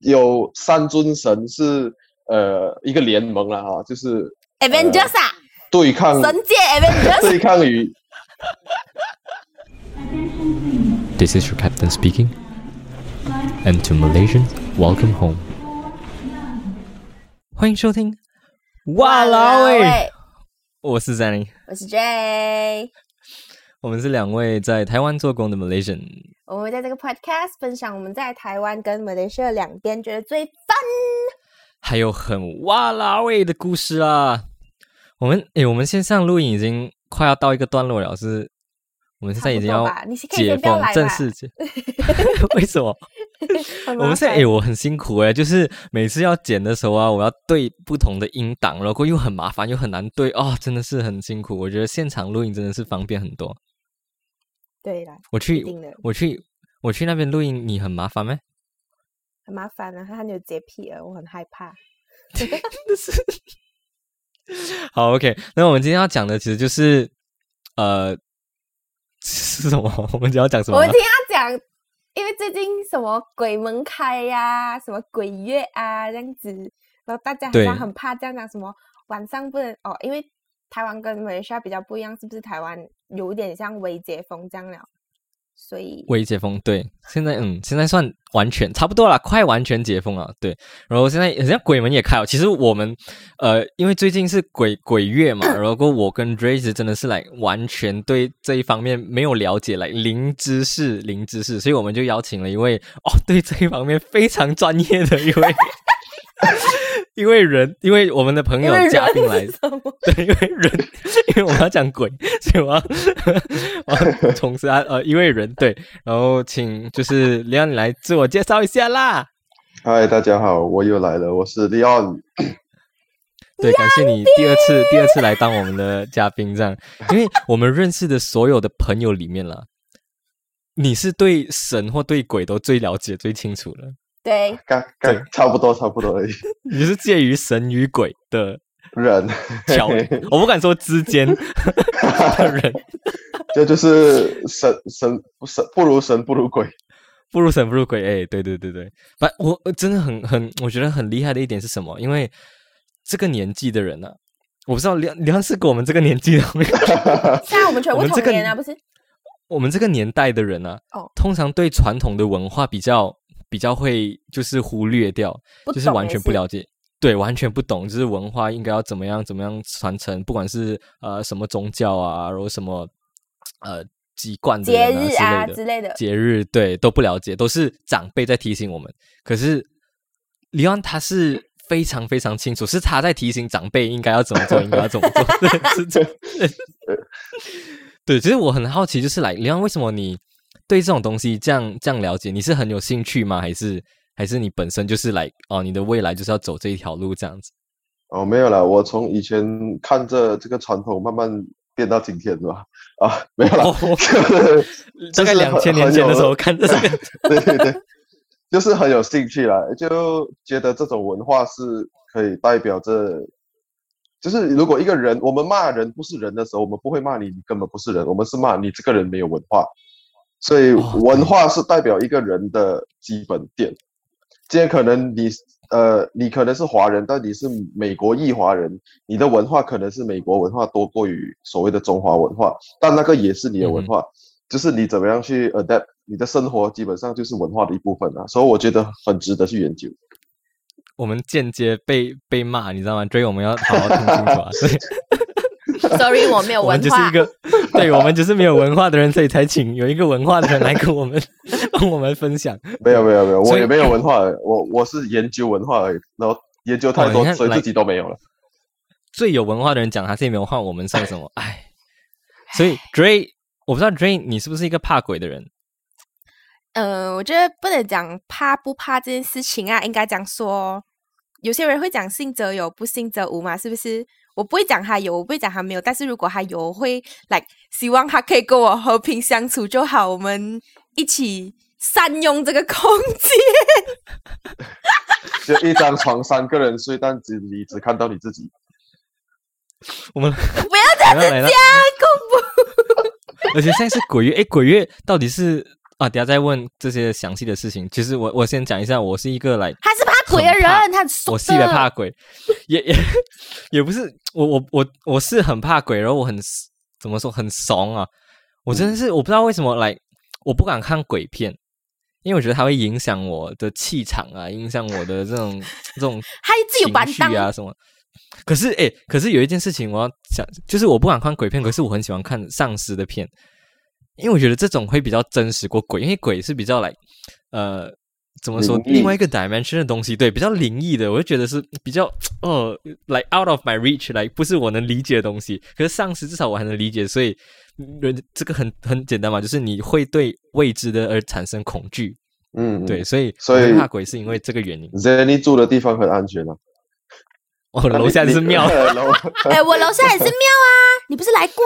有三尊神是呃一个联盟了哈，就是 Avengers 啊，对抗神界 Avengers。对抗与 This is your captain speaking. And to Malaysians, welcome home. 欢迎收听，哇啦喂，我是 Zanny，我是 Jay，。我们是两位在台湾做工的 Malaysian。我们会在这个 podcast 分享我们在台湾跟 Malaysia 两边觉得最 fun，还有很哇啦喂的故事啊。我们诶，我们线上录影已经快要到一个段落了，是。我们现在已经要解封，正式解。为什么？我们现在哎，我很辛苦哎，就是每次要剪的时候啊，我要对不同的音档，然后又很麻烦，又很难对哦，真的是很辛苦。我觉得现场录音真的是方便很多。对啦，我去，我去，我去那边录音，你很麻烦吗？很麻烦啊，他有洁癖啊，我很害怕。真的是。好，OK，那我们今天要讲的其实就是呃。是什么？我们就要讲什么？我们今天要讲，因为最近什么鬼门开呀，什么鬼月啊这样子，然后大家好像很怕这样讲，什么晚上不能哦，因为台湾跟马来西亚比较不一样，是不是？台湾有点像微解封这样了。所以微解封对，现在嗯，现在算完全差不多了，快完全解封了，对。然后现在人家鬼门也开了，其实我们呃，因为最近是鬼鬼月嘛，然后我跟 Drace 真的是来完全对这一方面没有了解，来零知识零知识，所以我们就邀请了一位哦，对这一方面非常专业的一位。因为人，因为我们的朋友嘉宾来，对，因为人，因为我们要讲鬼，所以我要我要从啊呃，因为人对，然后请就是李昂来自我介绍一下啦。嗨，大家好，我又来了，我是李昂。对，感谢你第二次第二次来当我们的嘉宾，这样，因为我们认识的所有的朋友里面了，你是对神或对鬼都最了解、最清楚的。对，刚刚差不多，差不多而已。你是介于神与鬼的 人，桥，我不敢说之间的人，这就是神神神不如神不如鬼，不如神不如鬼。哎，对对对对，不，我真的很很，我觉得很厉害的一点是什么？因为这个年纪的人呢，我不知道梁梁是跟我们这个年纪的没有？现在我们全部同年啊，不是？我们这个年代的人呢，哦，通常对传统的文化比较。比较会就是忽略掉，就是完全不了解，对，完全不懂，就是文化应该要怎么样怎么样传承，不管是呃什么宗教啊，然后什么呃籍贯节日啊之类的节日，对，都不了解，都是长辈在提醒我们。可是李安他是非常非常清楚，是他在提醒长辈应该要怎么做，应该要怎么做，是这。对，其实我很好奇，就是来李安为什么你？对这种东西这样这样了解，你是很有兴趣吗？还是还是你本身就是来哦，你的未来就是要走这一条路这样子？哦，没有了，我从以前看着这个传统慢慢变到今天，是吧？啊，没有了，大概两千年前的时候看这个，对对对，就是很有兴趣啦，就觉得这种文化是可以代表着，就是如果一个人我们骂人不是人的时候，我们不会骂你，你根本不是人，我们是骂你这个人没有文化。所以文化是代表一个人的基本点。今天可能你呃，你可能是华人，但你是美国裔华人，你的文化可能是美国文化多过于所谓的中华文化，但那个也是你的文化，就是你怎么样去 adapt 你的生活，基本上就是文化的一部分啊。所以我觉得很值得去研究。我们间接被被骂，你知道吗？所以我们要好好听清楚啊。Sorry，我没有文化。我们就是一个，对我们就是没有文化的人，所以才请有一个文化的人来跟我们 跟我们分享。没有没有没有，我也没有文化，我我是研究文化而已，然后研究太多，所以自己都没有了。最有文化的人讲他是没有文化，我们算什么？哎，所以 Dray，我不知道 Dray 你是不是一个怕鬼的人？呃，我觉得不能讲怕不怕这件事情啊，应该讲说，有些人会讲信则有，不信则无嘛，是不是？我不会讲他有，我不会讲他没有。但是如果他有，我会来希望他可以跟我和平相处就好。我们一起善用这个空间。就一张床三个人睡，但只你只看到你自己。我们不要这样子讲，恐怖。而且现在是鬼月，哎，鬼月到底是啊，等下再问这些详细的事情。其实我我先讲一下，我是一个来他是怕鬼的人，他我是一个的怕鬼，也也也不是我我我我是很怕鬼，然后我很怎么说很怂啊，我真的是我不知道为什么来，我不敢看鬼片，因为我觉得它会影响我的气场啊，影响我的这种这种 情绪啊什么。可是诶，可是有一件事情我要讲，就是我不敢看鬼片，可是我很喜欢看丧尸的片，因为我觉得这种会比较真实过鬼，因为鬼是比较来呃怎么说另外一个 dimension 的东西，对，比较灵异的，我就觉得是比较呃来 out of my reach，来不是我能理解的东西。可是丧尸至少我还能理解，所以人这个很很简单嘛，就是你会对未知的而产生恐惧，嗯，对，所以所以怕鬼是因为这个原因。，Zenny 住的地方很安全啊。我楼下就是庙。楼哎，我楼下也是庙啊，你不是来过？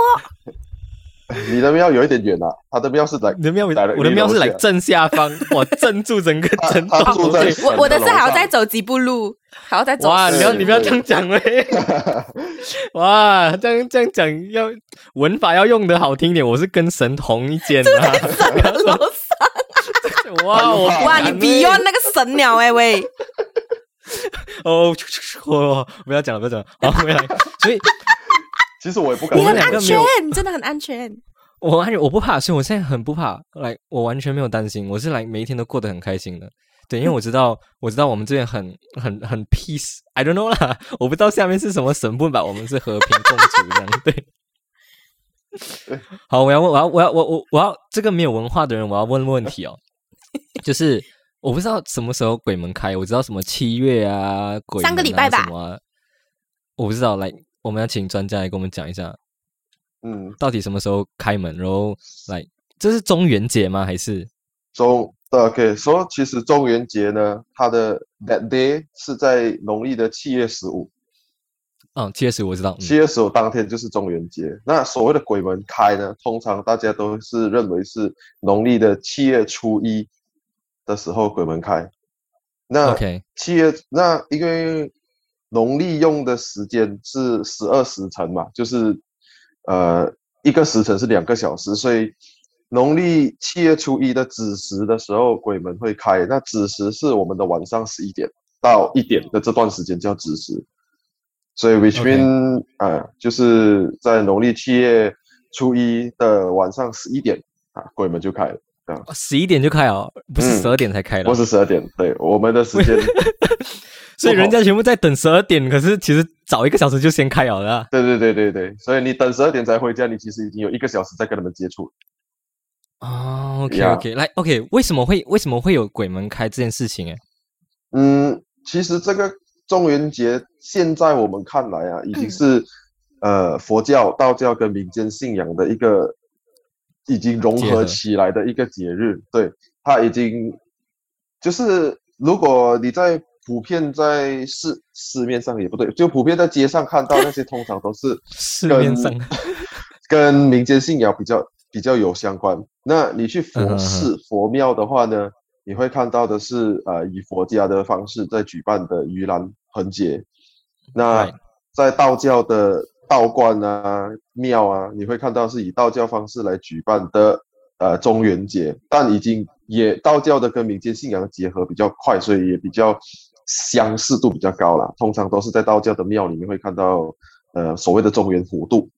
你的庙有一点远啊，他的庙是来你的庙，我的庙是来正下方，我镇住整个他整他住在栋对神我我的是还要再走几步路，还要再走。哇，你不要是你不要这样讲嘞！哇，这样这样讲要文法要用的好听一点。我是跟神同一间啊！楼上 哇，我哇，你 beyond 那个神鸟哎喂，哦，我不要讲了，不要讲了，好回来。所以其实我也不敢你很安全，真的很安全。我完全我不怕，所以我现在很不怕，来，我完全没有担心，我是来每一天都过得很开心的。对，因为我知道，我知道我们这边很很很 peace。I don't know 啦，我不知道下面是什么神棍吧，我们是和平共处这样。对，好，我要问，我要，我要，我我我要这个没有文化的人，我要问问题哦，就是我不知道什么时候鬼门开，我知道什么七月啊，鬼三个礼拜吧什么啊我不知道，来，我们要请专家来跟我们讲一下，嗯，到底什么时候开门，然后来，这是中元节吗？还是中对 OK 说，其实中元节呢，它的 that day 是在农历的七月十五，嗯，七月十五我知道，嗯七月十五当天就是中元节。那所谓的鬼门开呢，通常大家都是认为是农历的七月初一的时候鬼门开。那七月那因为农历用的时间是十二时辰嘛，就是呃一个时辰是两个小时，所以农历七月初一的子时的时候鬼门会开。那子时是我们的晚上十一点到一点的这段时间叫子时，所以 which OK mean 呃就是在农历七月初一的晚上十一点啊鬼门就开了。十一点就开哦，不是嗯十二点才开的不，是十二点，对，我们的时间 所以人家全部在等十二点，可是其实早一个小时就先开了的啊。对对对对对，所以你等十二点才回家，你其实已经有一个小时在跟他们接触。哦，OK OK，来 OK，为什么会为什么会有鬼门开这件事情？哎，嗯，其实这个中元节现在我们看来啊，已经嗯是、呃佛教、道教跟民间信仰的一个已经融合合起来的一个节日。对，它已经就是如果你在普遍在市市面上也不对，就普遍在街上看到那些，通常都是 市面上跟民间信仰比较比较有相关。那你去佛寺、佛庙的话呢，你会看到的是呃以佛家的方式在举办的盂兰盆节。那在道教的道观啊、庙啊，你会看到是以道教方式来举办的呃中元节，但已经也道教的跟民间信仰的结合比较快，所以也比较相似度比较高啦。通常都是在道教的庙里面会看到呃所谓的中原普渡。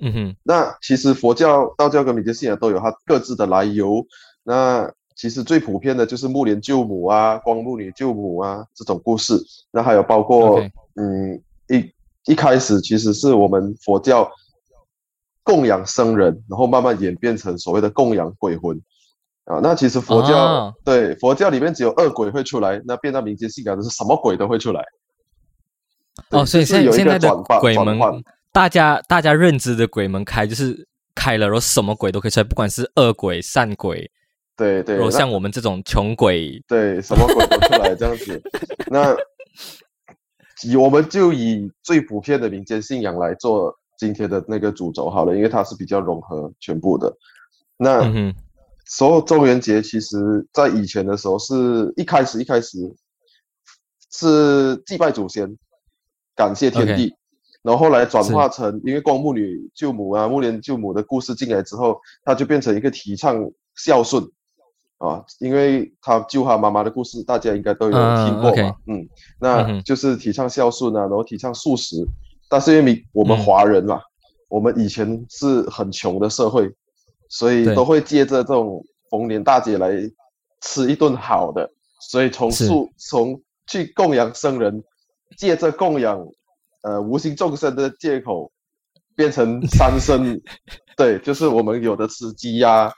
嗯哼，那其实佛教、道教跟民间信仰都有它各自的来由。那其实最普遍的就是木莲救母啊、光目女救母啊这种故事。那还有包括嗯一一开始其实是我们佛教供养僧人，然后慢慢演变成所谓的供养鬼魂。啊，那其实佛教、哦对佛教里面只有恶鬼会出来，那变到民间信仰的是什么鬼都会出来。哦，所以现在现在的个鬼门，大家大家认知的鬼门开就是开了，然后什么鬼都可以出来，不管是恶鬼、善鬼，对对，然后像我们这种穷鬼，对，什么鬼都出来这样子。那以我们就以最普遍的民间信仰来做今天的那个主轴好了，因为它是比较融合全部的。那嗯哼，所有中元节其实在以前的时候是一开始一开始是祭拜祖先，感谢天地。然后后来转化成，因为光目女救母啊、木莲救母的故事进来之后，它就变成一个提倡孝顺啊，因为他救他妈妈的故事，大家应该都有听过嘛，嗯，那就是提倡孝顺啊，然后提倡素食，但是因为我们华人嘛，我们以前是很穷的社会，所以都会借着这种逢年大节来吃一顿好的，所以从素从去供养僧人，借着供养呃无形众生的借口。变成三生，对，就是我们有的吃鸡呀、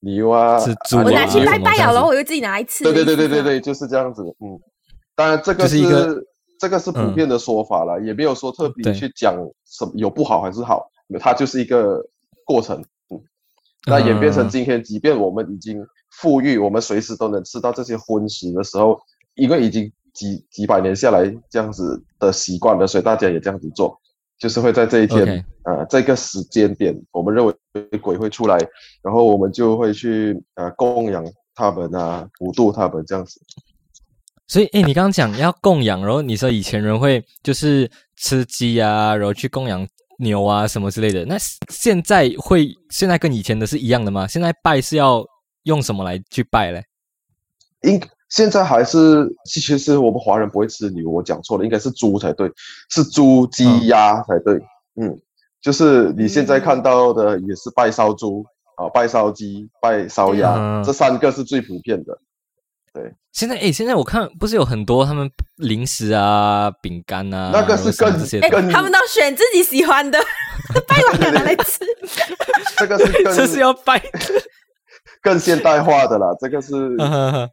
牛啊，我拿去拜拜了，然后我又自己拿来吃。对对对对对对，就是这样子。嗯，当然这个是这个是普遍的说法了，也没有说特别去讲什么有不好还是好，它就是一个过程。嗯，那演变成今天，即便我们已经富裕，我们随时都能吃到这些荤食的时候，因为已经几几百年下来这样子的习惯了，所以大家也这样子做。就是会在这一天，呃，这个时间点，我们认为鬼会出来，然后我们就会去呃供养他们啊，普渡他们这样子。所以，哎，你刚刚讲要供养，然后你说以前人会就是吃鸡啊，然后去供养牛啊什么之类的。那现在会现在跟以前的是一样的吗？现在拜是要用什么来去拜嘞？应。现在还是，其实是我们华人不会吃牛，我讲错了，应该是猪才对，是猪、鸡、鸭才对。嗯，就是你现在看到的也是拜烧猪啊，拜烧鸡、拜烧鸭，这三个是最普遍的。对，现在哎，现在我看不是有很多他们零食啊、饼干啊，那个是更更，他们都选自己喜欢的，拜完拿来吃。这个是更 这是要拜。更现代化的啦，这个是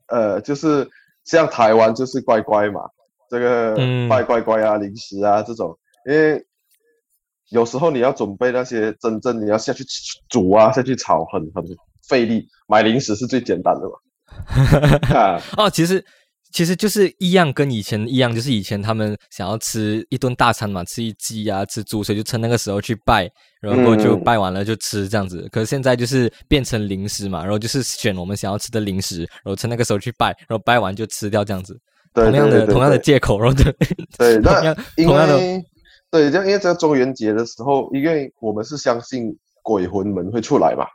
呃，就是像台湾就是乖乖嘛，这个拜乖乖啊、零食啊这种，因为有时候你要准备那些真正你要下去煮啊、下去炒，很很费力，买零食是最简单的嘛。哦，其实。其实就是一样，跟以前一样，就是以前他们想要吃一顿大餐嘛，吃一鸡啊，吃猪，所以就趁那个时候去拜，然后就拜完了就吃这样子。可是现在就是变成零食嘛，然后就是选我们想要吃的零食，然后趁那个时候去拜，然后拜完就吃掉这样子。同样的同样的借口，然后对 对，那 同样的对，因为这个中元节的时候，因为我们是相信鬼魂们会出来嘛，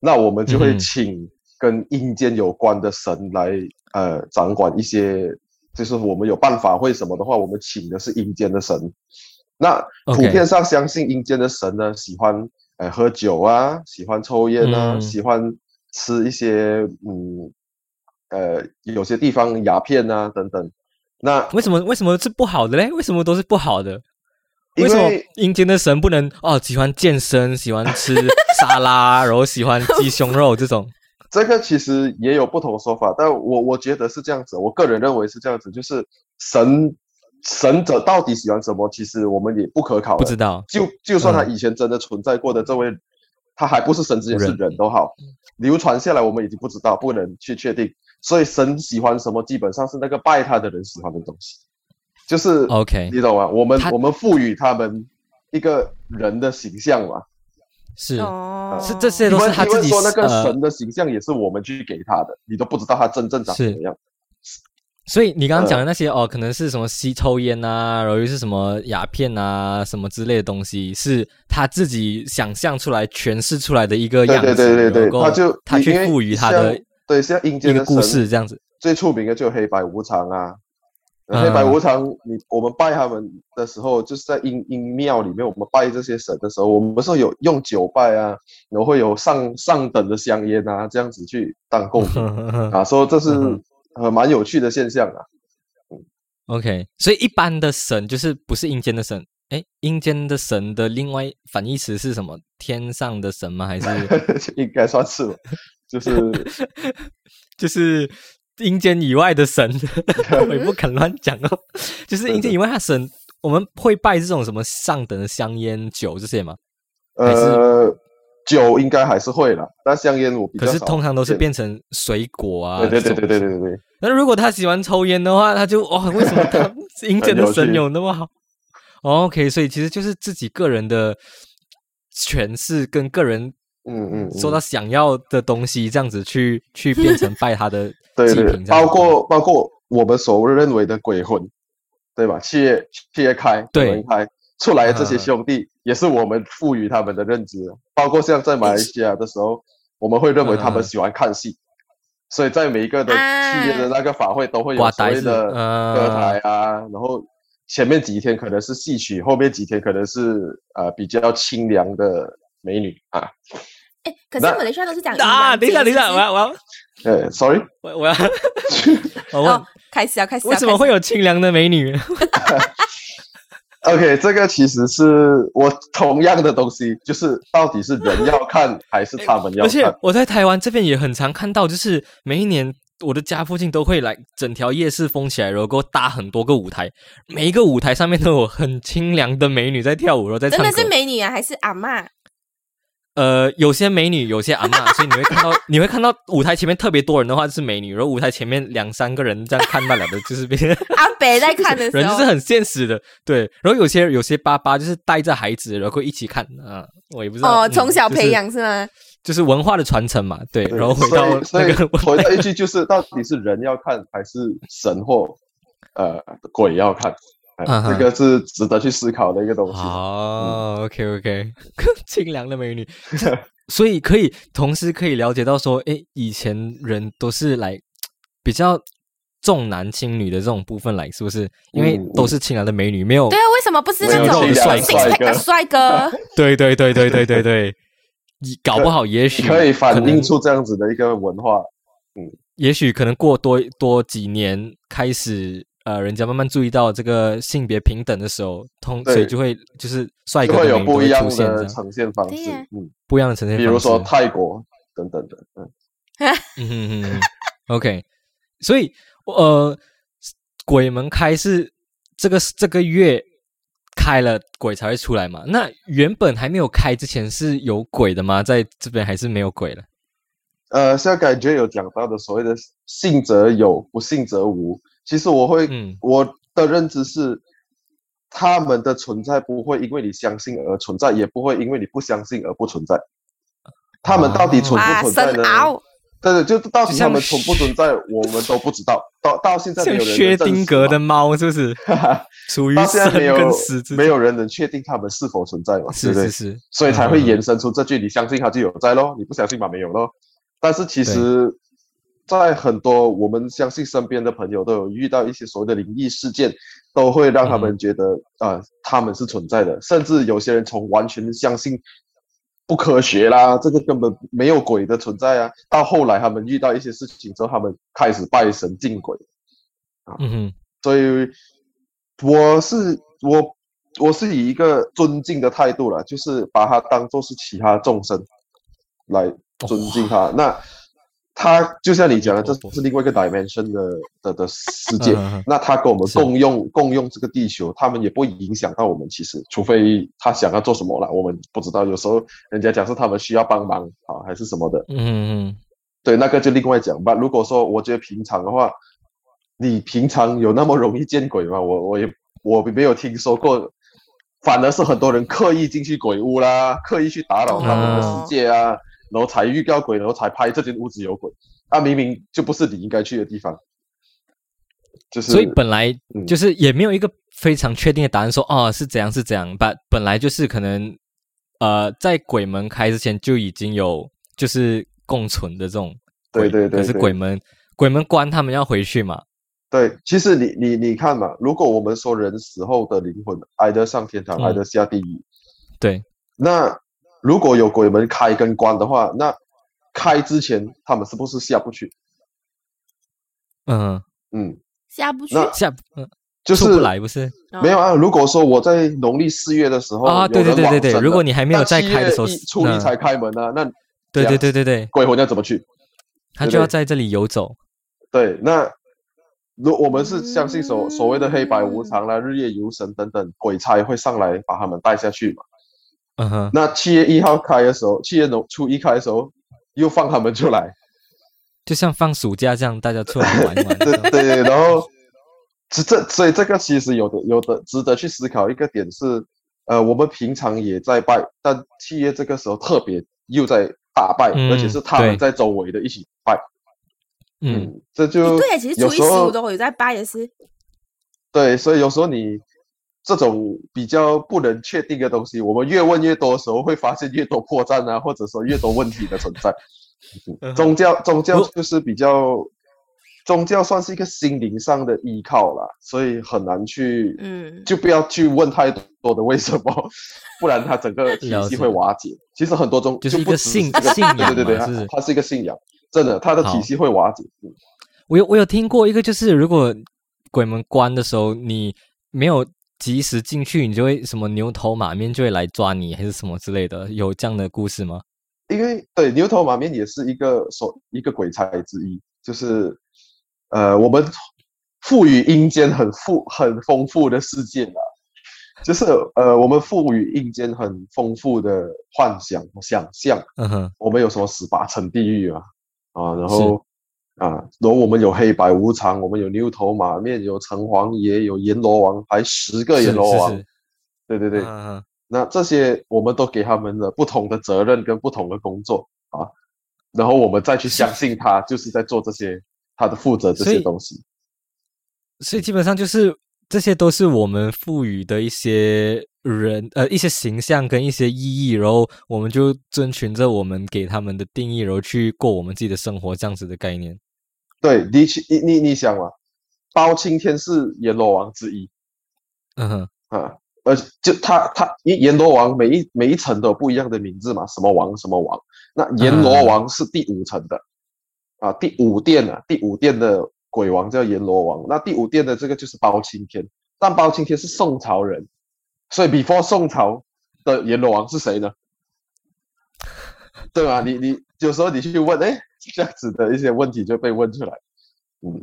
那我们就会请。跟阴间有关的神来，呃，掌管一些，就是我们有办法会什么的话，我们请的是阴间的神。那普遍上相信阴间的神呢，喜欢，呃，喝酒啊，喜欢抽烟啊，喜欢吃一些，嗯，呃，有些地方鸦片啊等等。那为什么为什么是不好的嘞？为什么都是不好的？为什么阴间的神不能哦？喜欢健身，喜欢吃 沙拉，然后喜欢鸡胸 肉这种？这个其实也有不同说法，但我我觉得是这样子，我个人认为是这样子，就是神神者到底喜欢什么，其实我们也不可考，不知道。就就算他以前真的存在过的这位，他还不是神之前是人都好，流传下来我们已经不知道，不能去确定。所以神喜欢什么，基本上是那个拜他的人喜欢的东西，就是 OK，你懂吗？我们我们赋予他们一个人的形象嘛。是，是这些都是他自己说那个神的形象，也是我们去给他的，你都不知道他真正长什么样。所以你刚刚讲的那些哦，可能是什么吸抽烟啊，然后又是什么鸦片啊，什么之类的东西，是他自己想象出来、诠释出来的一个样子。对对对对，他就他去赋予他的对像阴间的故事这样子。最出名的就黑白无常啊。黑白无常，你我们拜他们的时候，就是在阴阴庙里面，我们拜这些神的时候，我们是有用酒拜啊，然后会有上上等的香烟啊，这样子去当供品 啊，说这是呃蛮有趣的现象啊。OK，所以一般的神就是不是阴间的神，哎，阴间的神的另外反义词是什么？天上的神吗？还是 应该算是，就是 就是。阴间以外的神，我也不肯乱讲哦。就是阴间以外的神，我们会拜这种什么上等的香烟、酒这些吗？呃，酒应该还是会啦，但香烟我比较可是通常都是变成水果啊。对对对对对对对对。那如果他喜欢抽烟的话，他就哇，为什么他阴间的神有那么好？OK，所以其实就是自己个人的诠释跟个人。嗯嗯，说他想要的东西，这样子去 去变成拜他的 对对，包括包括我们所认为的鬼魂，对吧？切切开对。开出来的这些兄弟，也是我们赋予他们的认知。包括像在马来西亚的时候，我们会认为他们喜欢看戏，所以在每一个的企业的那个法会都会有所谓的呃歌台啊，然后前面几天可能是戏曲，后面几天可能是呃比较清凉的美女啊。哎，可是那马来西亚都是讲 啊，等一下，等一下，我要我要呃，sorry，我我要 哦，开始啊，开始啊，为什么会有清凉的美女？OK，这个其实是我同样的东西，就是到底是人要看还是他们要而且看？我在台湾这边也很常看到，就是每一年我的家附近都会来整条夜市封起来，然后给我搭很多个舞台，每一个舞台上面都有很清凉的美女在跳舞，然后在唱。真的是美女啊，还是阿嬷？呃，有些美女，有些阿嬷，所以你会看到，你会看到舞台前面特别多人的话就是美女，然后舞台前面两三个人这样看罢了的，就是别人 阿北在看的时候，人就是很现实的，对。然后有些有些爸爸就是带着孩子，然后一起看啊，我也不知道哦，嗯从小就是培养是吗？就是文化的传承嘛，对。对然后回到那个回到一句就是，到底是人要看还是神或呃鬼要看？这个是值得去思考的一个东西。哦，OK OK，清凉的美女，所以可以同时可以了解到说，诶，以前人都是来比较重男轻女的这种部分来，是不是？因为嗯都是清凉的美女，没有对啊，为什么不是那种清凉的 six 帅的哥帅哥？对对对对对对对，以搞不好也许可以反映出这样子的一个文化。嗯也许可能过多多几年开始。呃，人家慢慢注意到这个性别平等的时候，通对所以就会就是帅哥会有不一样出现的呈现方式嗯，不一样的呈现方式，比如说泰国等等的，嗯，嗯哼哼哼，OK，所以呃，鬼门开是这个这个月开了鬼才会出来嘛？那原本还没有开之前是有鬼的吗？在这边还是没有鬼了？呃，现在感觉有讲到的所谓的信则有，不信则无。其实我会，嗯我的认知是，他们的存在不会因为你相信而存在，也不会因为你不相信而不存在。他们到底存，不存在呢？对对，就到底他们存不存在，我们都不知道。到到现在没有人像薛定谔的嘛猫是不是？属于 到现在生没有跟死之间没有人能确定他们是否存在嘛？是是是，所以才会嗯衍生出这句：你相信它就有在咯，你不相信嘛没有咯。但是其实，在很多我们相信身边的朋友都有遇到一些所谓的灵异事件，都会让他嗯。们觉得啊、呃他们是存在的，甚至有些人从完全相信不科学啦，这个根本没有鬼的存在啊，到后来他们遇到一些事情之后，他们开始拜神敬鬼。啊。嗯哼，所以我是我我是以一个尊敬的态度了，就是把它当做是其他众生来尊敬他。那他就像你讲的，这是另外一个 dimension 的的的世界。嗯嗯嗯那他跟我们共用共用这个地球，他们也不会影响到我们。其实，除非他想要做什么了，我们不知道。有时候人家讲是他们需要帮忙啊，还是什么的。嗯哼哼，对，那个就另外讲吧。如果说我觉得平常的话，你平常有那么容易见鬼吗？我我也我没有听说过，反而是很多人刻意进去鬼屋啦，刻意去打扰他们的世界啊，然后才预告鬼，然后才拍这间屋子有鬼，啊，明明就不是你应该去的地方，就是所以本来嗯。就是也没有一个非常确定的答案说，哦是怎样是怎样，但本来就是可能呃在鬼门开之前就已经有就是共存的这种鬼，对对对可是鬼门鬼门关他们要回去嘛，对，其实你你你看嘛，如果我们说人死后的灵魂挨得上天堂，嗯。挨得下地狱，对，那如果有鬼门开跟关的话，那开之前他们是不是下不去？嗯，嗯，下不去下嗯就是出不来不是没有啊。如果说我在农历四月的时候啊对对对对对如果你还没有那在7开的时候初一才开门啊，那对对对对对，鬼魂要怎么去？他就要在这里游走，对，那如我们是相信所所谓的黑白无嗯常啦、日夜游神等等鬼差会上来把他们带下去嘛。嗯哼，那七月一号开的时候，七月农初一开的时候又放他们出来，就像放暑假这样，大家出来玩一玩，对对，然后这这所以这个其实有的有的值得去思考一个点是，呃，我们平常也在拜，但七月这个时候特别又在大拜，嗯而且是他们在周围的一起拜，嗯，这就对，其实初一有时候十五都有在拜也是。对，所以有时候你这种比较不能确定的东西，我们越问越多的时候，会发现越多破绽啊，或者说越多问题的存在。嗯宗教宗教就是比较，宗教算是一个心灵上的依靠啦，所以很难去，嗯就不要去问太多的为什么，不然它整个体系会瓦解。其实很多宗就是一不信这个信仰对对对，它它是一个信仰，真的，它的体系会瓦解。嗯我有我有听过一个，就是如果鬼门关的时候，你没有及时进去，你就会什么牛头马面就会来抓你，还是什么之类的，有这样的故事吗？因为对牛头马面也是一个所一个鬼差之一，就是呃，我们赋予阴间很富很丰富的世界啊，就是呃，我们赋予阴间很丰富的幻想想象，嗯哼，我们有什么十八层地狱啊啊，然后啊，然后我们有黑白无常，我们有牛头马面，有城隍爷，有阎罗王，还十个阎罗王是，是对对对，那这些我们都给他们了不同的责任跟不同的工作啊，然后我们再去相信他，就是在做这些他的负责这些东西。所以基本上就是这些都是我们赋予的一些人呃一些形象跟一些意义，然后我们就遵循着我们给他们的定义，然后去过我们自己的生活，这样子的概念。对你去你你你想嘛，包青天是阎罗王之一。嗯哼，啊，而就他他阎罗王每一每一层都有不一样的名字嘛，什么王什么王，那阎罗王是第五层的。啊，第五殿啊，第五殿的鬼王叫阎罗王，那第五殿的这个就是包青天，但包青天是宋朝人，所以 before 宋朝的阎罗王是谁呢？对吧？你你有时候你去问，哎，这样子的一些问题就被问出来，嗯。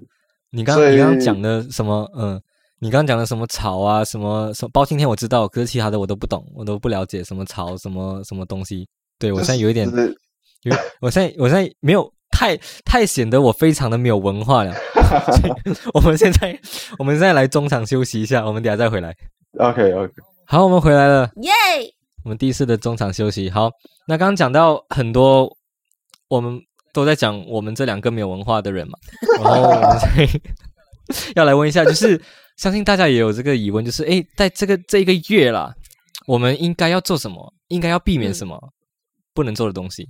你刚你刚刚讲的什么？嗯，你刚刚讲的什么朝啊，什么什么包青天我知道，可是其他的我都不懂，我都不了解什么朝，什么什么东西。对我现在有一点，是有我现在我现在没有太太显得我非常的没有文化了。我们现在我们现在来中场休息一下，我们等下再回来。OK OK，好，我们回来了。耶！我们第一次的中场休息。好，那刚刚讲到很多，我们都在讲我们这两个没有文化的人嘛，然后我们在 要来问一下，就是相信大家也有这个疑问，就是哎，在这个这一个月啦，我们应该要做什么？应该要避免什么？不能做的东西？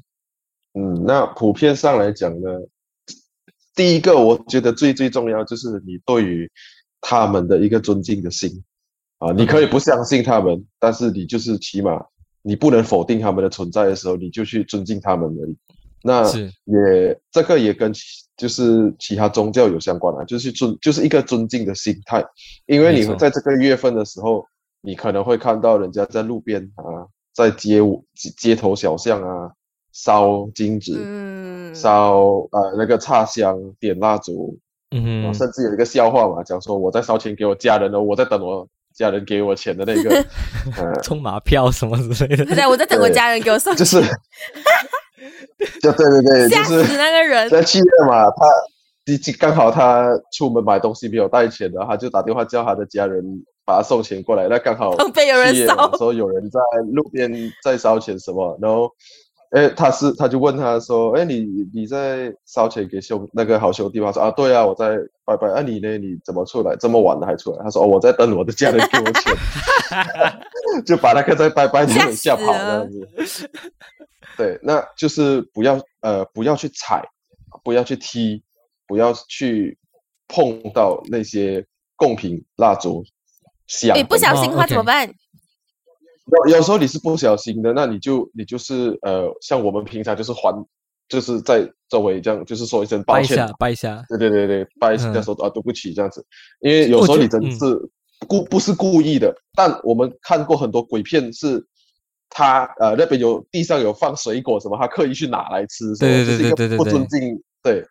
嗯，那普遍上来讲呢，第一个我觉得最最重要就是你对于他们的一个尊敬的心啊，你可以不相信他们，但是你就是起码你不能否定他们的存在的时候，你就去尊敬他们而已。那也这个也跟其就是其他宗教有相关啊，就是尊就是一个尊敬的心态，因为你在这个月份的时候，你可能会看到人家在路边啊，在街舞街街头小巷啊烧金纸，嗯，烧呃那个插香、点蜡烛，嗯哼，甚至有一个笑话嘛，讲说我在烧钱给我家人哦，我在等我家人给我钱的那个，呃，充马票什么之类的。对，我在等我家人给我送，就是，就对对对，就是那个人。在七月嘛，他刚刚好他出门买东西没有带钱的，他就打电话叫他的家人把他送钱过来，那刚好旁边有人七月嘛烧说有人在路边在烧钱什么，然后。哎，他是，他就问他说：“哎，你你在烧钱给兄那个好兄弟吗？”他说：“啊，对啊，我在拜拜。啊，你呢？你怎么出来这么晚了还出来？”他说：“哦，我在等我的家人给我钱。”就把那个在拜拜的人吓跑这样子。对，那就是不要呃不要去踩，不要去踢，不要去碰到那些贡品、蜡烛、香你，不小心的话哦怎么办？有有时候你是不小心的，那你就你就是呃，像我们平常就是还，就是在周围这样，就是说一声抱歉拜一下，，拜一下。对对对对，拜一下嗯说、啊对不起这样子，因为有时候你真的是故不是故意的，但我们看过很多鬼片是。他呃那边有地上有放水果什么，他刻意去拿来吃，对对就是一个不对对对不尊敬，对，这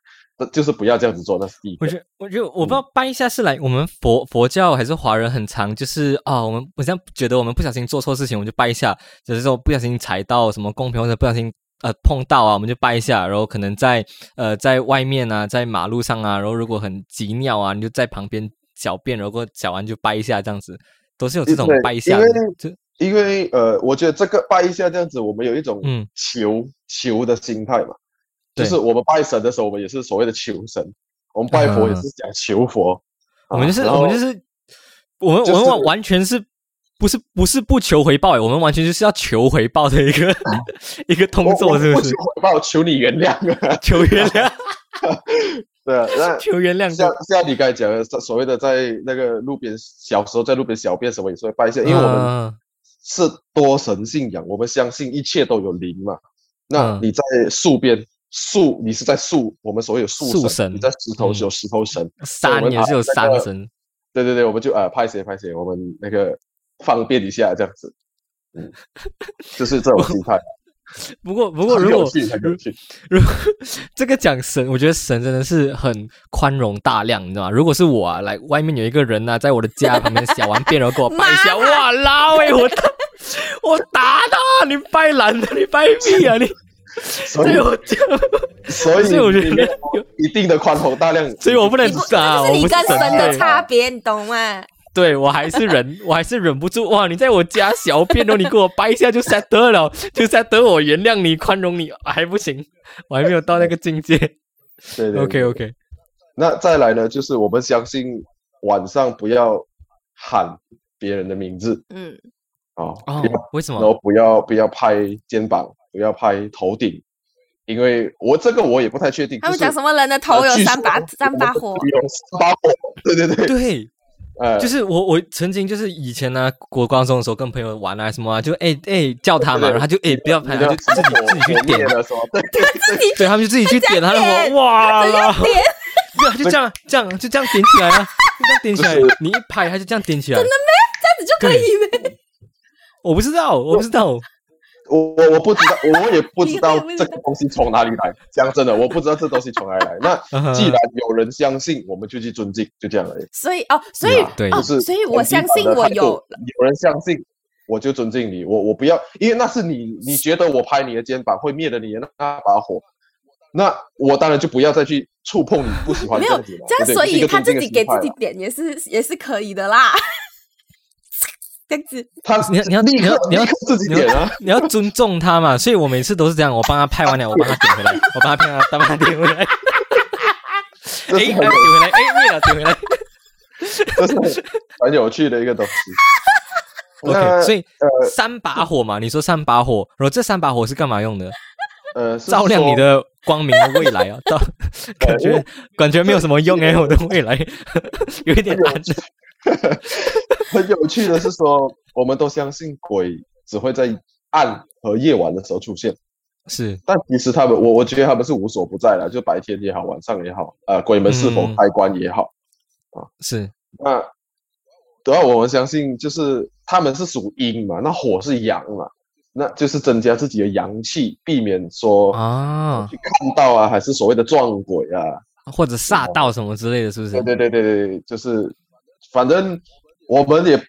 就是不要这样子做，那是第一个。我觉得，我觉得，我不知道掰一下是来我们佛佛教还是华人很常，就是啊，我们好像觉得我们不小心做错事情，我们就掰一下，就是说不小心踩到什么公平或者不小心呃碰到啊，我们就掰一下，然后可能在呃在外面啊，在马路上啊，然后如果很急尿啊，你就在旁边小便，然后小完就掰一下，这样子都是有这种对拜一下的因为，因为呃，我觉得这个掰一下这样子，我们有一种嗯求、求的心态嘛，就是我们拜神的时候，我们也是所谓的求神，我们拜佛也嗯是讲求佛，我们就是、我们就是我们、就是我们完全是不是不是不求回报诶，我们完全就是要求回报的一个 一个动作，是不是？我求？回报，求你原谅。啊！求原谅，对啊，那 求原谅，像像你刚才讲的，所所谓的在那个路边，小时候在路边小便什么也是会拜一下，因为我们嗯是多神信仰，我们相信一切都有灵嘛。那嗯你在树边，树你是在树，我们所谓有树树神你在石头是有石头神，山也是有把那个山神，对对对，我们就呃拍谁拍谁，我们那个方便一下这样子，嗯，就是这种心态。不过不过如果如果这个讲神，我觉得神真的是很宽容大量，你知道吗？如果是我啊，来外面有一个人呢、在我的家旁边小玩便，然后给我 拜一下，哇老诶，我打 我打他，你拜懒的，你拜屁啊你！所以我就，所以我觉得有一定的宽宏大量，所以我不能你不，打，是你我不神跟神的差别，你懂吗？对我还是忍，我还是忍不住哇！你在我家小便哦，你给我掰一下就 set 得了，就 set 得我原谅你、宽容你，还不行，我还没有到那个境界。对对 OK 对 OK，那再来呢，就是我们相信晚上不要喊别人的名字嗯，哦，哦，为什么？然后不要不要拍肩膀，不要拍头顶，因为我这个我也不太确定。他们就是讲什么人的头有三把说三把火？有三把火，对对对，对，呃，就是我我曾经就是以前呢、国高中的时候跟朋友玩啊什么啊，就哎哎叫他嘛，然后他就哎不要拍，他就自己自己去点，了是吧？对对对，对他们就自己去点他的点火，哇啦，点对啊，就这样这样就这样点起来啊，就这样点起来，你一拍他就这样点起来。真的咩这样子就可以呗。我不知道，我不知道，我我我不知道，我也不知道 这个东西从哪里来。讲真的，我不知道这东西从哪里来。那既然有人相信，我们就去尊敬，就这样而已。所以哦，所以对哦，就是所以我相信我有有人相信，我就尊敬你。我我不要，因为那是你你觉得我拍你的肩膀会灭了你的那把火，那我当然就不要再去触碰你不喜欢没有这样子了。这样，所以他自己给自己点也是也是可以的啦。这样子，他你要你要你要你要自己你要点啊。你要尊重他嘛，所以我每次都是这样，我帮他拍完了，我帮他点回来，我帮他拍完，帮他点回来，哎，点回来，哎，灭了，点回来。这是很很有趣的一个东西。OK，那所以呃三把火嘛，你说三把火，然后这三把火是干嘛用的？呃，是照亮你说的光明的未来啊！照，感觉感觉没有什么用哎，我的未来有一点暗。很有趣的是说，我们都相信鬼只会在暗和夜晚的时候出现，是，但其实他们，我我觉得他们是无所不在的，就白天也好，晚上也好，呃，鬼门是否嗯开关也好，啊。是，那主要我们相信就是他们是属阴嘛，那火是阳嘛，那就是增加自己的阳气，避免说啊，去看到啊，还是所谓的撞鬼啊，或者煞到什么之类的，是不是？对对对对，对就是反正我们也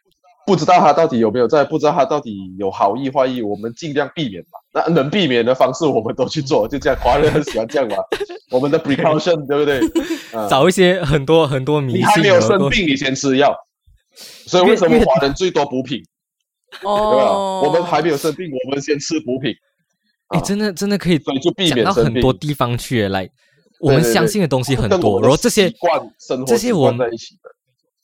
不知道他到底有没有在，不知道他到底有好意坏意，我们尽量避免吧。那能避免的方式我们都去做，就这样，华人很喜欢这样嘛。我们的 precaution 对不对？嗯 找一些很多很多迷信，你还没有生病，你先吃药。所以为什么华人最多补品，对吧？哦，我们还没有生病，我们先吃补品，哎，啊真的真的可以所以就避免到免生病。很多地方去，来，我们相信的东西很多，然后这些这些我们在一起的。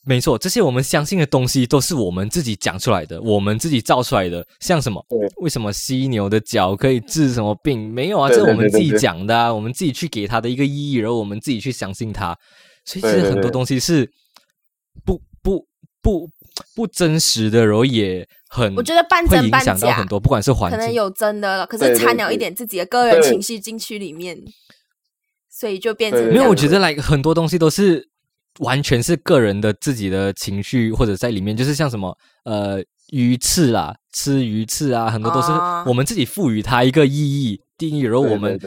没错，这些我们相信的东西都是我们自己讲出来的，我们自己造出来的。像什么对？为什么犀牛的脚可以治什么病？没有啊，这是我们自己讲的啊，我们自己去给它的一个意义，然后我们自己去相信它。所以其实很多东西是不不不不真实的，然后也很我觉得半会影真半假响到很多，不管是环境。可能有真的了，可是掺了一点自己的个人情绪进去里面，所以就变对对没有，我觉得来很多东西都是完全是个人的自己的情绪或者在里面，就是像什么呃鱼翅啦，吃鱼翅啊，很多都是啊。我们自己赋予它一个意义定义，然后我们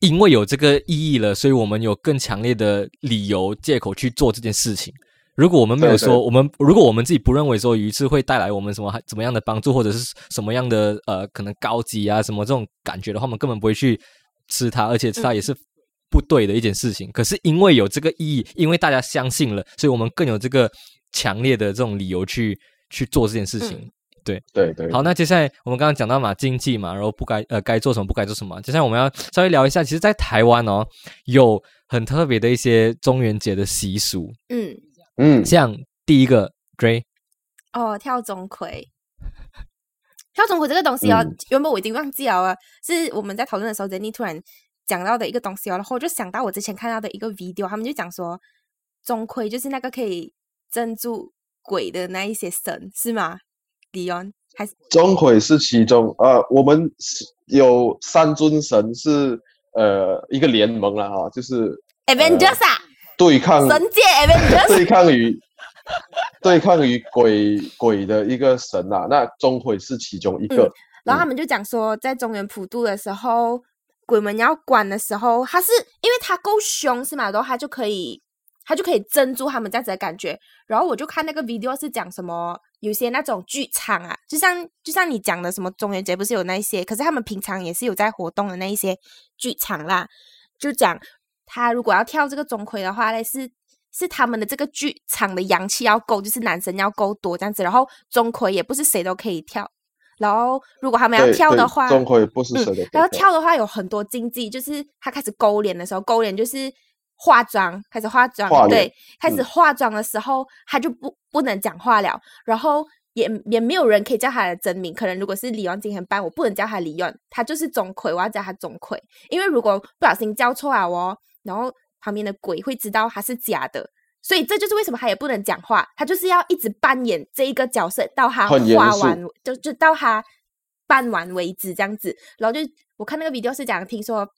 因为有这个意义了，所以我们有更强烈的理由借口去做这件事情。如果我们没有对对。说，我们如果我们自己不认为说鱼翅会带来我们什么怎么样的帮助，或者是什么样的呃可能高级啊什么这种感觉的话，我们根本不会去吃它，而且吃它也是不对的一件事情。可是因为有这个意义，因为大家相信了，所以我们更有这个强烈的这种理由去去做这件事情。对对。好，那接下来我们刚刚讲到嘛，经济嘛，然后不该呃该做什么，不该做什么。接下来我们要稍微聊一下，其实，在台湾哦，有很特别的一些中元节的习俗，嗯，嗯，像第一个 Dray 哦，跳钟馗，跳钟馗这个东西哦，嗯原本我已经忘记了啊，是我们在讨论的时候，Jenny 突然讲到的一个东西哦，然后我就想到我之前看到的一个 video，他们就讲说钟馗就是那个可以镇住鬼的那一些神，是吗？李恩还是钟馗是其中，呃，我们是有三尊神是呃一个联盟了哈，就是呃 Avengers 啊，对抗神界 Avengers，对抗于对抗于鬼鬼的一个神啊，那钟馗是其中一个。嗯然后他们就讲说，在中原普渡的时候，鬼门要关的时候，他是因为他够凶是吗？然后他就可以，他就可以镇住他们这样子的感觉。然后我就看那个 video 是讲什么，有些那种剧场啊，就像就像你讲的什么中元节不是有那一些，可是他们平常也是有在活动的那一些剧场啦，就讲他如果要跳这个钟馗的话嘞，是是他们的这个剧场的阳气要够，就是男生要够多这样子，然后钟馗也不是谁都可以跳。然后，如果他们要跳的话，钟馗不是谁都可以嗯，然后跳的话有很多禁忌，就是他开始勾脸的时候，勾脸就是化妆，开始化妆，化对，开始嗯化妆的时候，他就不不能讲话了，然后也也没有人可以叫他的真名，可能如果是李元今天班，我不能叫他李元，他就是钟馗，我要叫他钟馗，因为如果不小心叫错了哦，然后旁边的鬼会知道他是假的。所以这就是为什么他也不能讲话，他就是要一直扮演这一个角色，到他画完，就就到他办完为止这样子。然后就我看那个 video 是讲，听说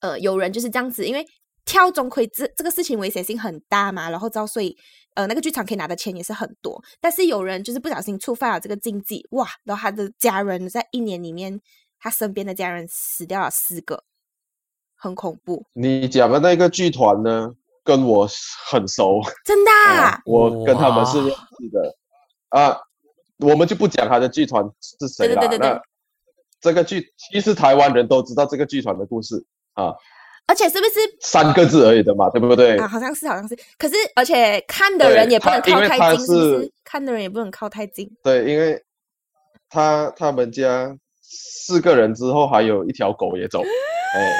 呃有人就是这样子，因为跳钟馗这这个事情危险性很大嘛，然后之后所以呃那个剧场可以拿的钱也是很多，但是有人就是不小心触犯了这个禁忌，哇！然后他的家人在一年里面，他身边的家人死掉了四个，很恐怖，你讲的那个剧团呢，跟我很熟，真的、我跟他们是认识的啊。我们就不讲他的剧团是谁了。对对对对对那这个剧其实台湾人都知道这个剧团的故事啊，而且是不是三个字而已的嘛，对不对？啊？好像是，好像是。可是，而且看的人也不能靠太近？看的人也不能靠太近。对，因为他他们家四个人之后还有一条狗也走，哎，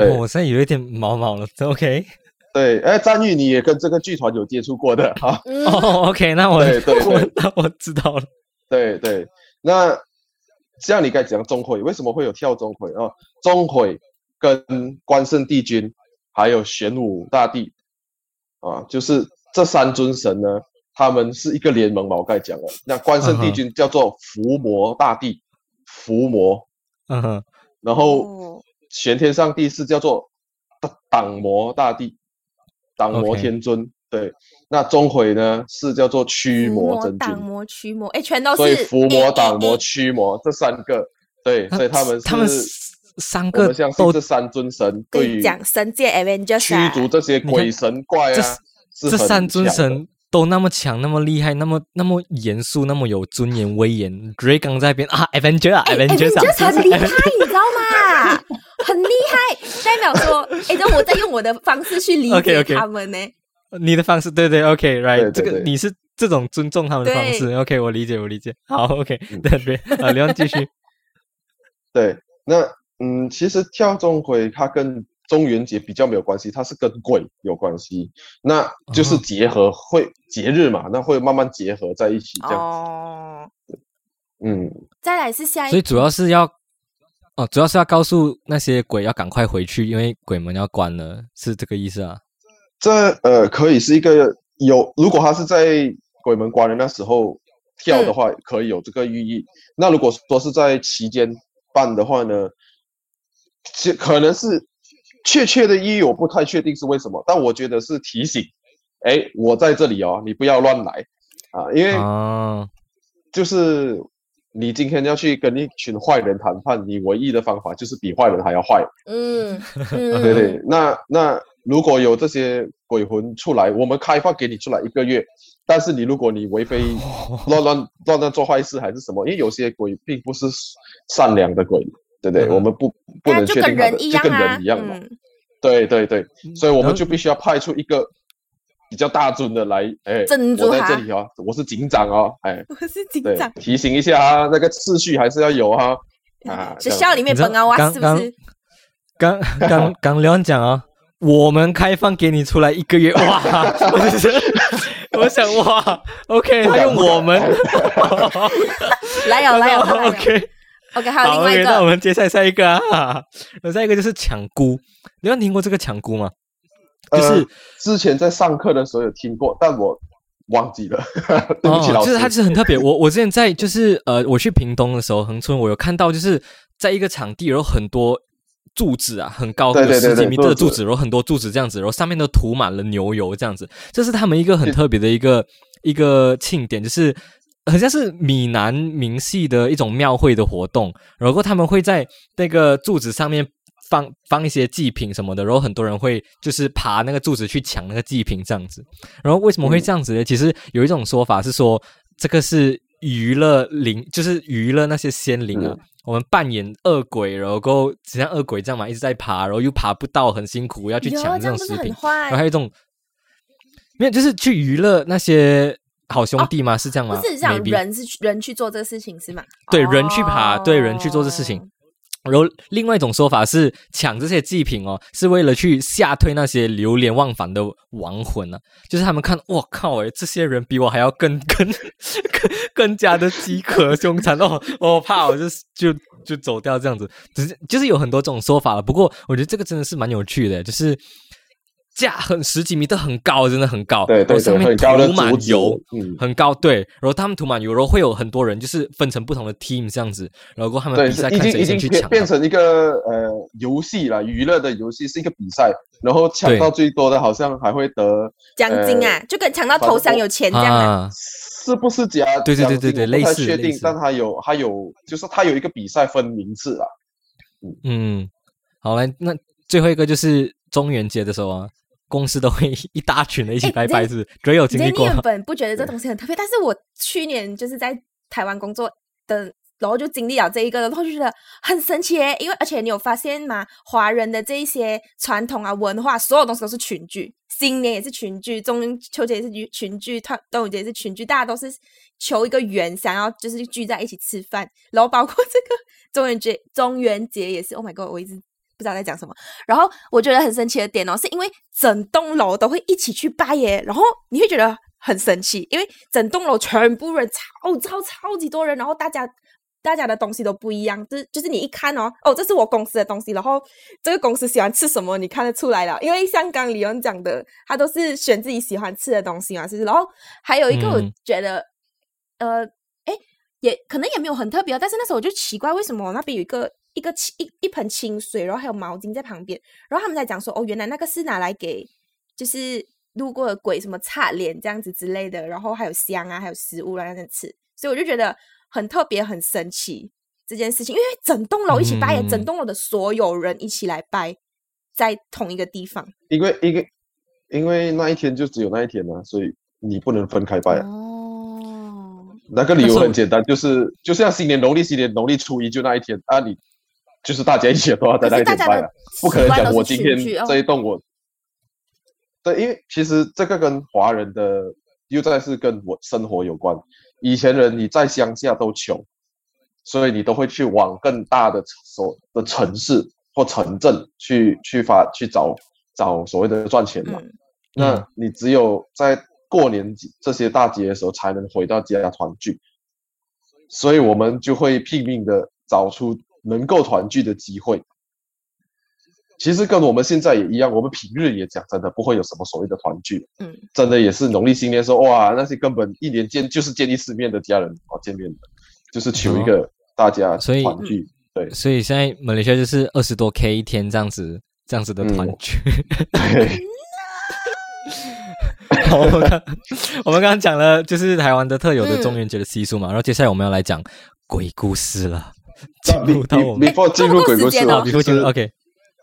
对。哦我现在有一点毛毛了，OK，对，哎，张玉你也跟这个剧团有接触过的哈，嗯，哦，OK，那我对对 对。我那我知道了，对对，那像你刚才讲钟馗，为什么会有跳钟馗啊？钟馗跟关圣帝君还有玄武大帝啊，就是这三尊神呢，他们是一个联盟嘛。我刚才讲了，那关圣帝君叫做伏魔大帝，伏魔，嗯哼，然后哦玄天上帝是叫做挡魔大帝，挡魔天尊。对，那钟馗呢是叫做驱魔真君。挡。魔、驱魔，哎，全都是所以伏魔、哎挡魔、驱魔这三个，对，所以他们是他们三个我们相信都这三尊神对于讲，神界 Avengers 驱啊逐这些鬼神怪啊，是很这三尊神都那么强，那么厉害，那么那么严肃，那么有尊严威严。刚在那边啊，Avenger 啊哎，Avenger 啊 Avengers 很厉害，你知道吗？很厉害，代表说，哎，这我在用我的方式去理解 他们呢。你的方式，对对，OK，right，这个你是这种尊重他们的方式，OK，我理解，我理解。好，OK，嗯对对，啊，刘洋继续。对，那嗯，其实跳钟馗它跟中元节比较没有关系，它是跟鬼有关系，那就是哦结合会节日嘛，那会慢慢结合在一起这样。哦，嗯，再来是下一，所以主要是要，哦，主要是要告诉那些鬼要赶快回去，因为鬼门要关了，是这个意思啊？这呃可以是一个有，如果他是在鬼门关的那时候跳的话，可以有这个寓意。那如果说是在期间办的话呢，其可能是确切的意义我不太确定是为什么，但我觉得是提醒，哎，我在这里哦，你不要乱来啊，因为哦，就是你今天要去跟一群坏人谈判，你唯一的方法就是比坏人还要坏。嗯嗯，对对，那那如果有这些鬼魂出来，我们开放给你出来一个月，但是你如果你违非 乱乱乱乱做坏事还是什么，因为有些鬼并不是善良的鬼，对不对？嗯我们不不能就跟确定他的，就跟人一样嘛。嗯对对对，所以我们就必须要派出一个比较大尊的来，哎，我在镇住他这里哦，我是警长哦，哎，我是警对长，，提醒一下啊，那个秩序还是要有哈。啊，学校里面本啊哇刚刚是不是？刚刚 刚刘安讲啊，我们开放给你出来一个月，哇，我想哇，OK，他用我们，来有来有来有 OK。OK，还有另好外一，OK，那我，们接下来下一个啊，那下一个就是抢菇。你有听过这个抢菇吗？就是呃之前在上课的时候有听过，但我忘记了，对不起老师。就是它就是很特别。我我之前在就是呃，我去屏东的时候，恒春我有看到，就是在一个场地，有很多柱子啊，很高，有对对对对十几米的柱子柱子，然后很多柱子这样子，然后上面都涂满了牛油这样子。这是他们一个很特别的一个一个庆典，就是。好像是闽南民系的一种庙会的活动，然后他们会在那个柱子上面放放一些祭品什么的，然后很多人会就是爬那个柱子去抢那个祭品这样子。然后为什么会这样子呢？其实有一种说法是说，这个是娱乐灵，就是娱乐那些仙灵啊。嗯我们扮演恶鬼，然后像恶鬼这样嘛，一直在爬，然后又爬不到，很辛苦，要去抢这种食品。然后还有一种没有，就是去娱乐那些好兄弟吗？是这样吗？不是讲 Maybe 人是人去做这个事情是吗？对人去爬，对人去做这事情哦。然后另外一种说法是抢这些祭品哦，是为了去吓退那些流连忘返的亡魂啊。就是他们看，我靠，诶，这些人比我还要更 更更更加的饥渴凶残哦，我怕我就就就走掉这样子。只是就是有很多这种说法了。不过我觉得这个真的是蛮有趣的，就是架很十几米都很高，真的很高，对对对，上面涂满油，嗯，很高，对，然后他们涂满油，然后会有很多人，就是分成不同的 team 这样子，然后他们对，比赛看谁先去抢到。变成一个呃游戏了，娱乐的游戏是一个比赛，然后抢对到最多的好像还会得奖金啊，就跟抢到头香有钱这样啊。啊，是不是加对对对对对我不太类似。确定，但它有它有就是它有一个比赛分名次啊，嗯，好来，那最后一个就是中元节的时候啊，公司都会一大群的一起哎拜拜，人是不是？觉得有经历过吗？人原本不觉得这东西很特别，但是我去年就是在台湾工作的，然后就经历了这一个，然后就觉得很神奇耶。因为而且你有发现吗？华人的这一些传统啊文化，所有东西都是群聚，新年也是群聚，中秋节也是群群聚，端端午节也是群聚，大家都是求一个缘，想要就是聚在一起吃饭，然后包括这个中元节，中元节也是。Oh my god！我一直不知道在讲什么。然后我觉得很神奇的点哦，是因为整栋楼都会一起去拜耶，然后你会觉得很神奇，因为整栋楼全部人超超超级多人，然后大家。大家的东西都不一样，就是就是你一看哦，哦，这是我公司的东西，然后这个公司喜欢吃什么，你看得出来了。因为像刚李勇讲的，他都是选自己喜欢吃的东西嘛，是不是？然后还有一个我嗯觉得，呃，哎，也可能也没有很特别哦，但是那时候我就奇怪，为什么那边有一个一个清一一盆清水，然后还有毛巾在旁边，然后他们在讲说，哦，原来那个是拿来给就是路过的鬼什么擦脸这样子之类的，然后还有香啊，还有食物让他们吃，所以我就觉得很特别，很神奇这件事情，因为整栋楼一起拜耶，整嗯栋楼的所有人一起来拜，在同一个地方。因为一个因为那一天就只有那一天啊，所以你不能分开拜啊。哦，那个理由很简单，就是就像新年农历新年农历初一就那一天啊，你就是大家一起都要在那一天拜啊，不可能讲我今天这一栋我。对，因为其实这个跟华人的又再是跟我生活有关。以前人你在乡下都穷，所以你都会去往更大的所的城市或城镇去去发去找找所谓的赚钱嘛。嗯那你只有在过年这些大节的时候才能回到家团聚，所以我们就会拼命的找出能够团聚的机会。其实跟我们现在也一样，我们平日也讲真的不会有什么所谓的团聚，嗯，真的也是农历新年说哇，那些根本一年见就是见一次面的家人哦见面的，就是求一个大家哦所以团聚。对。所以现在马来西亚就是二十多 K 一天这样子，这样子的团嗯。聚。我们刚我们刚刚讲了就是台湾的特有的嗯。中元节的习俗嘛，然后接下来我们要来讲鬼故事了，进那入到我们 before 进入鬼故事啊，这么多时间哦比如进入 OK，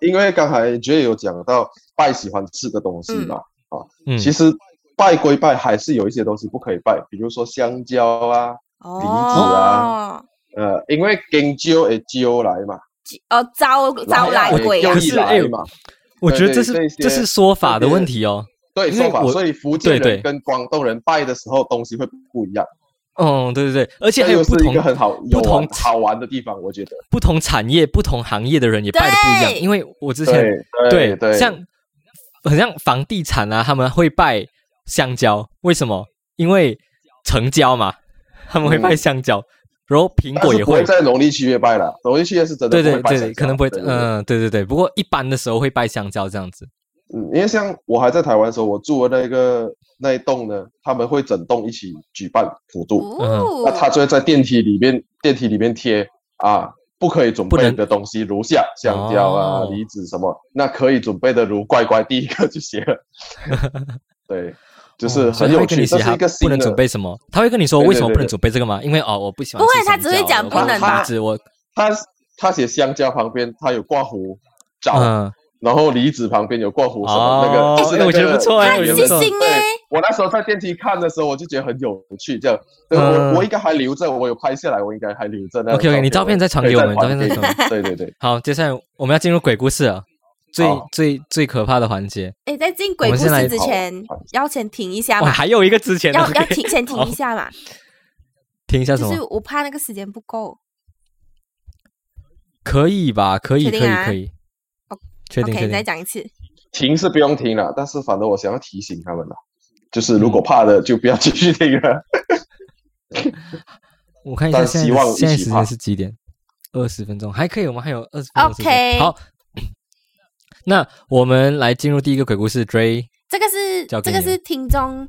因为刚才 J 有讲到拜喜欢吃的东西嘛，嗯，其实拜归拜，还是有一些东西不可以拜，比如说香蕉啊，哦，呃，因为根蕉诶蕉来嘛，哦，招招来鬼啊。是哎来嘛，我觉得这是这是说法的问题哦。对说法，所以福建人跟广东人拜的时候东西会不一样，嗯，对对对，而且还有不同很好不同好玩的地方，我觉得。不同产业、不同行业的人也拜的不一样。因为我之前对对对，像很像房地产啊，他们会拜香蕉，为什么？因为成交嘛，他们会拜香蕉，然后苹果也会在农历七月拜了，农历七月是真的对对对可能不会，对对对嗯，对对对。不过一般的时候会拜香蕉这样子。嗯，因为像我还在台湾的时候，我住的那个那一栋呢，他们会整栋一起举办普渡，哦，那他就会在电梯里面电梯里面贴啊，不可以准备的东西如下：香蕉啊哦、梨子什么。那可以准备的如乖乖第一个就写了，对，就是很有趣，这是一个新的不能准备什么，他会跟你说为什么不能准备这个吗？因为哦，我不喜欢不会他只会讲不能吧我他他写香蕉旁边他有挂胡枣，嗯然后梨子旁边有挂胡什么、那哦个，就是那哎我觉得不错哎我觉得不错。我那时候在电梯看的时候，我就觉得很有趣，这样，对嗯。我我应该还留着，我有拍下来，我应该还留着那 OK，OK，你照片再传给我们照片对对对，好，接下来我们要进入鬼故事了，最最最可怕的环节。哎，在进鬼故事之前要先停一下哇，嘛，还有一个之前要要提前停先停一下嘛，停一下什么？就是？我怕那个时间不够。可以吧？可以，可以，可以。哦。确定，OK。再讲一次。停是不用停了，但是反正我想要提醒他们了，就是如果怕的就不要继续听了。我看一下但现在希望一起现在时间是几点？二十分钟，还可以，我们还有二十。OK 好，那我们来进入第一个鬼故事。Dray，这个是这个是听众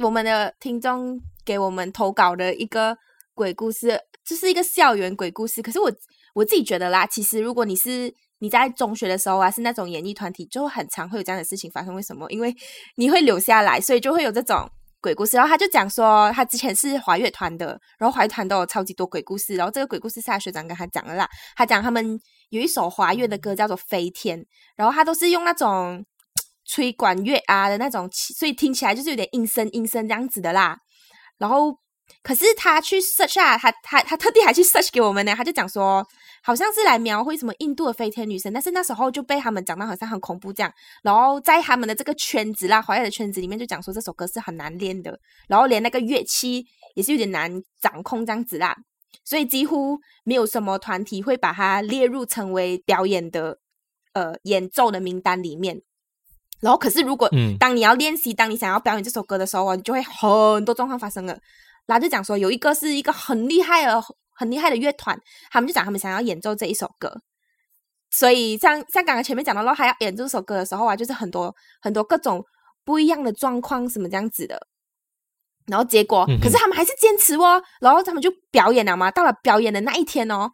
我们的听众给我们投稿的一个鬼故事，这是一个校园鬼故事。可是我我自己觉得啦，其实如果你是你在中学的时候啊，是那种演艺团体，就很常会有这样的事情发生。为什么？因为你会留下来，所以就会有这种鬼故事。然后他就讲说，他之前是华乐团的，然后华乐团都有超级多鬼故事。然后这个鬼故事是他学长跟他讲的啦，他讲他们有一首华乐的歌叫做《飞天》，然后他都是用那种吹管乐啊的那种，所以听起来就是有点阴森阴森这样子的啦。然后，可是他去 search 啊，他他他特地还去 search 给我们呢，他就讲说，好像是来描绘什么印度的飞天女神，但是那时候就被他们讲到好像很恐怖这样。然后在他们的这个圈子啦，华乐的圈子里面就讲说这首歌是很难练的，然后连那个乐器也是有点难掌控这样子啦。所以几乎没有什么团体会把它列入成为表演的呃演奏的名单里面。然后，可是如果嗯当你要练习，当你想要表演这首歌的时候啊，你就会很多状况发生了。然后就讲说，有一个是一个很厉害的、很厉害的乐团，他们就讲他们想要演奏这一首歌。所以像像刚刚前面讲到咯，还要演奏这首歌的时候啊，就是很多很多各种不一样的状况，什么这样子的。然后结果，可是他们还是坚持哦，然后他们就表演了嘛。到了表演的那一天哦，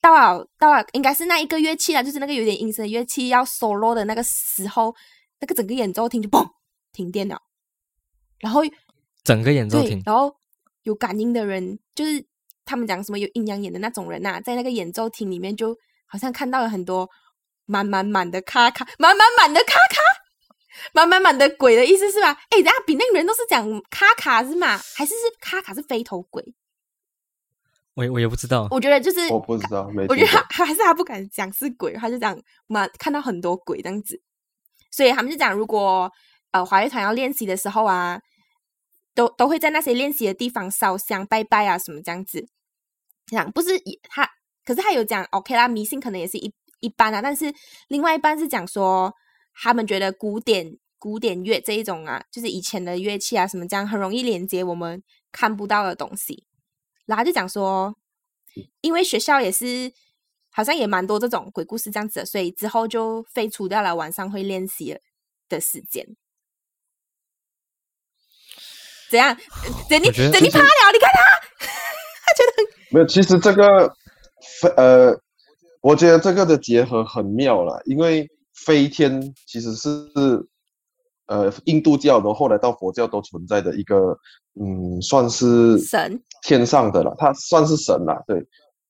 到了到了，应该是那一个乐器啊，就是那个有点阴森的乐器要 solo 的那个时候，那个整个演奏厅就嘣停电了，然后整个演奏厅，然后有感应的人，就是他们讲什么有阴阳眼的那种人呐、在那个演奏厅里面，就好像看到了很多满满满的卡卡，满满满的卡卡，满满满的鬼的意思是吧？哎，人家比那个人都是讲卡卡是吗？还是是卡卡是飞头鬼？我也我也不知道。我觉得就是我不知道，没我觉得他还是他不敢讲是鬼，他就讲嘛看到很多鬼这样子，所以他们就讲，如果呃华乐团要练习的时候啊，都都会在那些练习的地方烧香拜拜啊什么这样子。这样不是以他，可是他有讲 OK 啦，迷信可能也是一一般啊，但是另外一半是讲说，他们觉得古典古典乐这一种啊，就是以前的乐器啊什么这样，很容易连接我们看不到的东西。然后就讲说，因为学校也是好像也蛮多这种鬼故事这样子的，所以之后就废除掉了晚上会练习的时间。怎样？等你等你趴了，你看他，他觉得很没有，其实这个飞呃，我觉得这个的结合很妙了，因为飞天其实是呃印度教，的后后来到佛教都存在的一个嗯，算是神天上的了，它算是神了，对。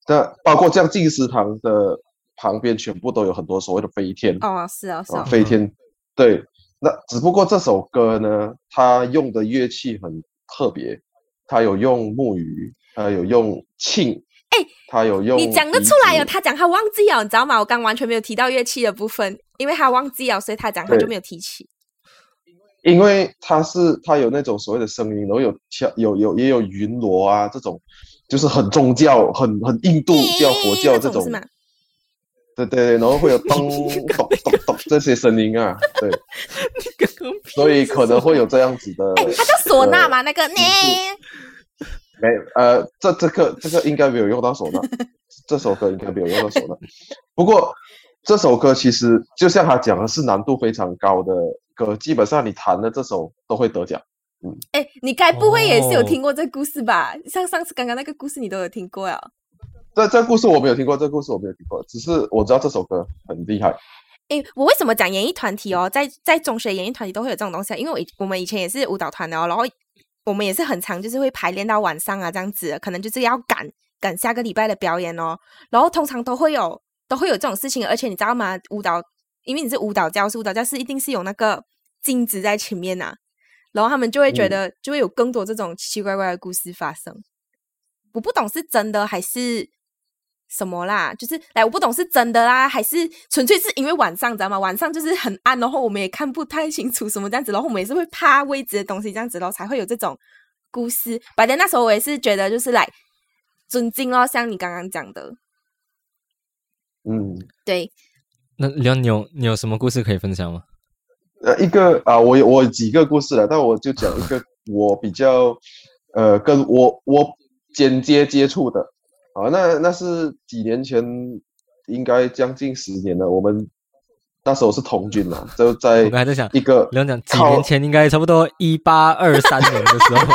那包括像净思堂的旁边，全部都有很多所谓的飞天哦，是啊，是啊，哦，飞天，对。那只不过这首歌呢，它用的乐器很特别，它有用木鱼，它有用磬，哎它有用你讲得出来哦。子他讲他忘记了，你知道吗？我刚完全没有提到乐器的部分，因为他忘记了，所以他讲他就没有提起。因为它是它有那种所谓的声音，然后有敲有有也有云锣啊这种，就是很宗教、很很印度教、佛教这种？对对对，然后会有 咚咚咚咚这这些声音啊，对，所以可能会有这样子的。哎，它叫唢呐嘛？那个呢？没呃，这这个这个应该没有用到唢呐，这首歌应该没有用到唢呐。不过这首歌其实就像他讲的，是难度非常高的歌，基本上你弹的这首都会得奖。嗯哎，你该不会也是有哦听过这故事吧？像上次刚刚那个故事，你都有听过呀？这这故事我没有听过，这故事我没有听过，只是我知道这首歌很厉害。诶，我为什么讲演艺团体哦？在在中学演艺团体都会有这种东西啊，因为我以我们以前也是舞蹈团的哦，然后我们也是很常，就是会排练到晚上啊，这样子，可能就是要赶赶下个礼拜的表演哦。然后通常都会有都会有这种事情，而且你知道吗？舞蹈，因为你是舞蹈教室，舞蹈教室一定是有那个镜子在前面呐、然后他们就会觉嗯得就会有更多这种奇奇怪怪的故事发生。我不懂是真的还是什么啦，就是哎我不懂是真的啦，还是纯粹是因为晚上，知道吗？晚上就是很暗，然后我们也看不太清楚什么这样子，然后我们也是会怕未知的东西这样子，然后才会有这种故事。反正那时候我也是觉得就是来尊敬咯，像你刚刚讲的，嗯，对，那梁，你有你有什么故事可以分享吗？呃，一个啊，我有我有几个故事了，但我就讲一个 我比较呃，跟我我间接接触的啊，那那是几年前，应该将近十年了。我们那时候是童军嘛，就在我刚才在想，一个几年前应该差不多一八二三年的时候，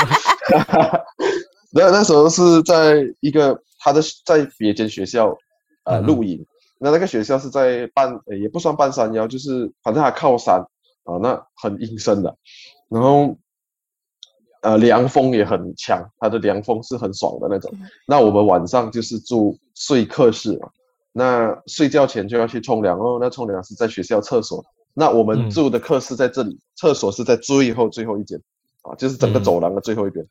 那那时候是在一个他的在别间学校呃露营，那那个学校是在半呃也不算半山腰，就是反正它靠山啊，那很阴森的，然后呃凉风也很强，它的凉风是很爽的那种。那我们晚上就是住睡客室嘛，那睡觉前就要去冲凉哦，那冲凉是在学校厕所。那我们嗯住的课室在这里，厕所是在最后最后一间啊，就是整个嗯走廊的最后一边。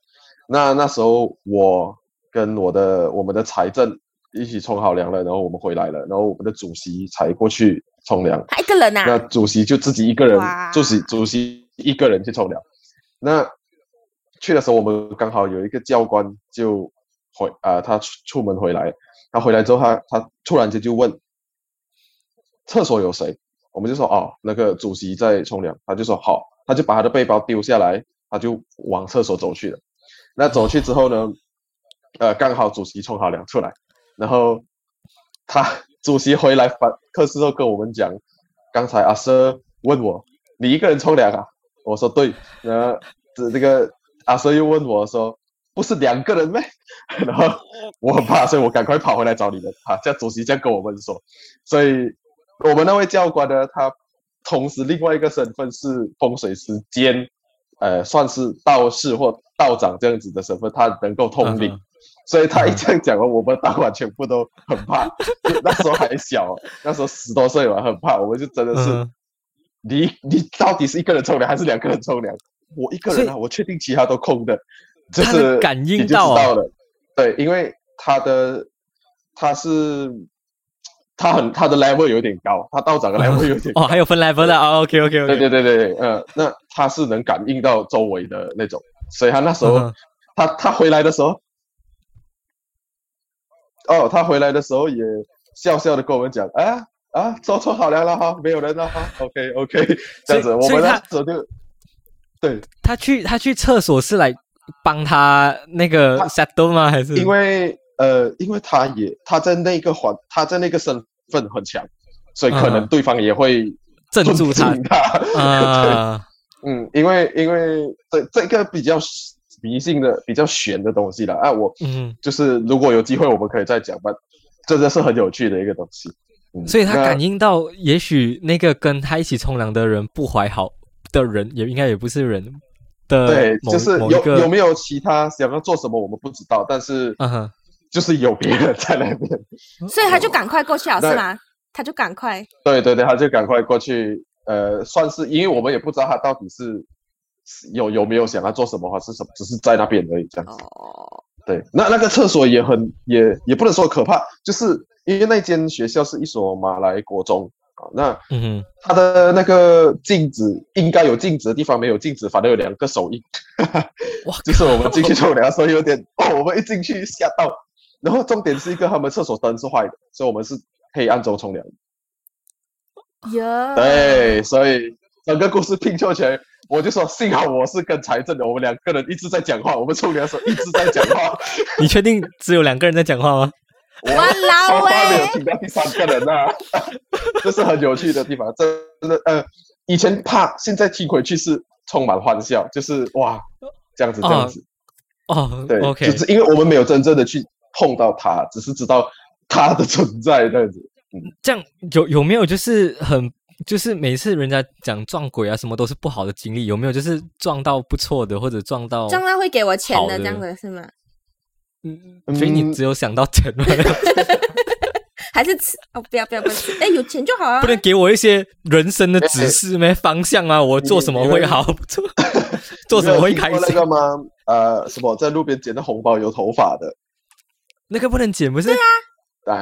那那时候我跟我的我们的财政一起冲好凉了，然后我们回来了，然后我们的主席才过去冲凉。他一个人呐、那主席就自己一个人，主席主席一个人去冲凉。那去的时候，我们刚好有一个教官就回啊、他出出门回来，他回来之后他，他突然间就问厕所有谁？我们就说哦，那个主席在冲凉。他就说好，他就把他的背包丢下来，他就往厕所走去了。那走去之后呢，呃，刚好主席冲好凉出来，然后他主席回来反课室后跟我们讲，刚才阿 Sir 问我，你一个人冲凉啊？我说对，然后这这个阿 Sir 又问我说，不是两个人咩？然后我很怕，所以我赶快跑回来找你们啊！这样主席这样跟我们说，所以我们那位教官呢，他同时另外一个身份是风水师兼呃，算是道士或道长这样子的身份，他能够通灵。嗯所以他一这样讲了，我们当晚全部都很怕。那时候还小，那时候十多岁嘛，很怕。我们就真的是，嗯你你到底是一个人冲凉还是两个人冲凉？我一个人啊，我确定其他都空的，就是感应到了。对，因为他的他是他很他的 level 有点高，他道长的 level 有点高。哦，还有分 level 的啊，OK OK OK，对对对对，对呃，那他是能感应到周围的那种，所以他那时候、嗯他他回来的时候，哦，他回来的时候也笑笑的跟我们讲，啊啊，做错好凉了哈，没有人了哈，OK OK，这样子，我们那时候就对，他去他去厕所是来帮他那个 settle 吗？还是？因为呃，因为他也他在那个环，他在那个身份很强，所以可能嗯。对方也会镇住他。啊？嗯，因为因为这这个比较迷信的、比较玄的东西了啊，我嗯，就是如果有机会，我们可以再讲吧，真的是很有趣的一个东西。嗯、所以他感应到，也许那个跟他一起冲凉的人不怀好的人，也应该也不是人的对，就是有某一个有没有其他想要做什么，我们不知道，但是嗯哼就是有别人在那边。所以他就赶快过去了，是吗？他就赶快，对对对，他就赶快过去，呃，算是因为我们也不知道他到底是是有有没有想要做什么，还是什么，只是在那边而已这样子。哦，对，那那个厕所也很也也不能说可怕，就是因为那间学校是一所马来国中啊，那嗯哼，它的那个镜子应该有镜子的地方没有镜子，反正有两个手印。哇 就是我们进去冲凉的时候有点 哦，我们一进去吓到，然后重点是一个他们厕所灯是坏的，所以我们是黑暗中冲凉。呀，对，所以整个故事拼凑起来，我就说幸好我是跟财政的，我们两个人一直在讲话，我们冲凉的时候一直在讲话，你确定只有两个人在讲话吗？我哇老从来没有喂，听到第三个人啊，这是很有趣的地方，真的呃，以前怕，现在听回去是充满欢笑，就是哇，这样子这样子，哦对，OK，就是因为我们没有真正的去碰到他，只是知道他的存在这样子。这样有有没有就是很就是每次人家讲撞鬼啊什么都是不好的经历，有没有就是撞到不错的或者撞到撞到会给我钱的的？这样子是吗？嗯，所以你嗯只有想到钱吗？还是吃？哦，不要不要不要吃，哎，有钱就好啊。不能给我一些人生的指示没？方向啊，我做什么会好，做做什么会开心那？个吗？呃，什么在路边捡的红包有头发的？那个不能捡，不是？啊，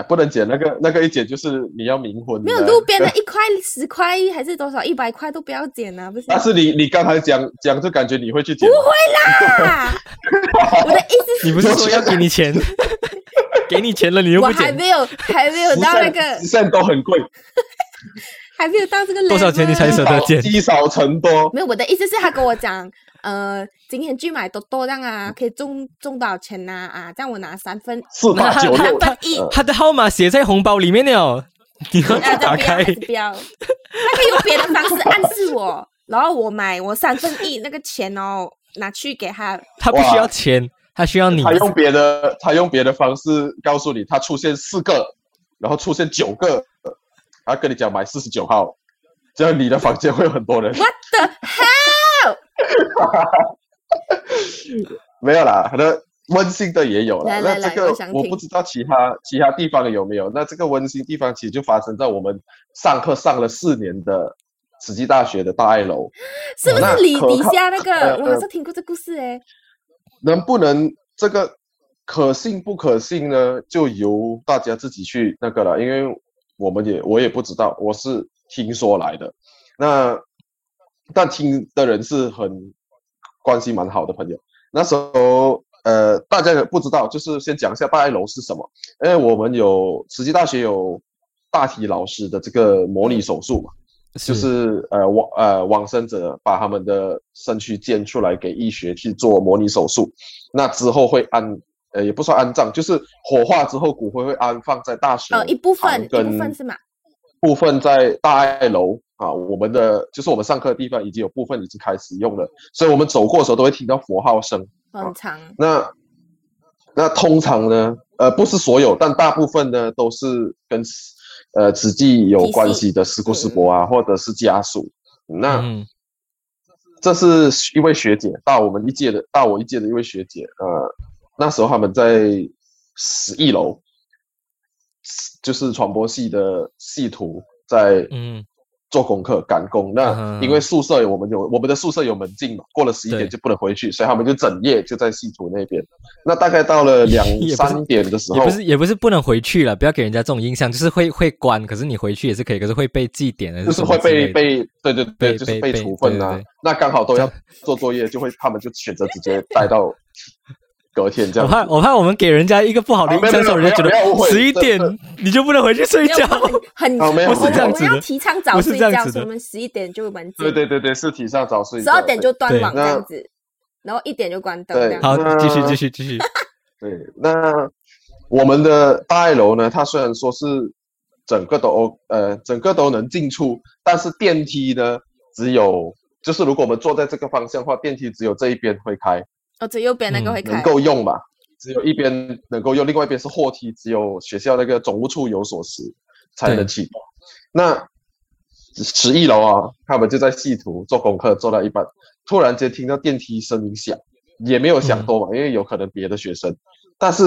不能捡那个，那个一捡就是你要冥婚。没有路边的一块十块还是多少一百块都不要捡啊，不是？但是你你刚才讲讲，就感觉你会去捡。啊，我的意思是你不是说要给你钱？给你钱了，你又不捡，还没有还没有到那个十 cent 都很贵，还没有到这个 level 多少钱你才舍得捡？积少成多。没有，我的意思是，他跟我讲，呃，今天去买多多这样啊，可以中中多少钱呐、啊？这样我拿三分四八 九六，三分一，他的号码写在红包里面了，你要去啊，这打开不不要？他可以用别的方式暗示我，然后我买我三分一那个钱哦，拿去给他。他不需要钱，他需要你他。用别的，他用别的方式告诉你，他出现四个，然后出现九个，他跟你讲买四十九号，这样你的房间会有很多人。What the hell？没有啦，可能温馨的也有了。那这个我不知道其他其他地方有没有。那这个温馨地方其实就发生在我们上课上了四年的慈济大学的大爱楼。是不是里底下那个？呃 我好像听过这故事哎。能不能这个可信不可信呢？就由大家自己去那个了，因为我们也我也不知道，我是听说来的。那但听的人是很关系蛮好的朋友。那时候呃，大家也不知道，就是先讲一下大爱楼是什么。因为我们有慈济大学有大体老师的这个模拟手术嘛，就是呃往呃往生者把他们的身躯捐出来给医学去做模拟手术，那之后会安呃也不算安葬，就是火化之后骨灰会安放在大学呃，一部分一部分是吗？部分在大爱楼啊，我们的就是我们上课的地方已经有部分已经开始用了，所以我们走过的时候都会听到佛号声。很长。那那通常呢，呃，不是所有，但大部分呢都是跟呃慈济有关系的师姑师伯啊，或者是家属。那、嗯这是一位学姐，大我们一届的，大我一届的一位学姐。呃，那时候他们在十一楼，就是传播系的系图在嗯做功课赶工。那嗯因为宿舍我们有我们的宿舍有门禁嘛，过了十一对点就不能回去，所以他们就整夜就在系图那边。那大概到了 两三点的时候也不，是也不是不能回去了，不要给人家这种印象，就是会会关，可是你回去也是可以，可是会被记点的，就是会被被对对被对，就是被处分啊对对对。那刚好都要做作业，就会他们就选择直接带到隔天这样我。怕我怕我们给人家一个不好的印象，人家觉得十一这点你就不能回去睡觉。很不是这样子的我们要提倡早不是睡觉，我们十一点就门禁，对对对对，是提倡早睡觉。十二点就断网这样子，然后一点就关灯对。好，继续继续继续。对，那我们的大爱楼呢，它虽然说是整个都呃整个都能进出，但是电梯呢只有就是如果我们坐在这个方向的话，电梯只有这一边会开，哦，最右边那个嗯会开能。够用吧？只有一边能够用，另外一边是货梯，只有学校那个总务处有锁匙才能对启动。那十一楼啊，他们就在系图做功课，做到一半，突然间听到电梯声音响，也没有想多嘛，因为有可能别的学生，但是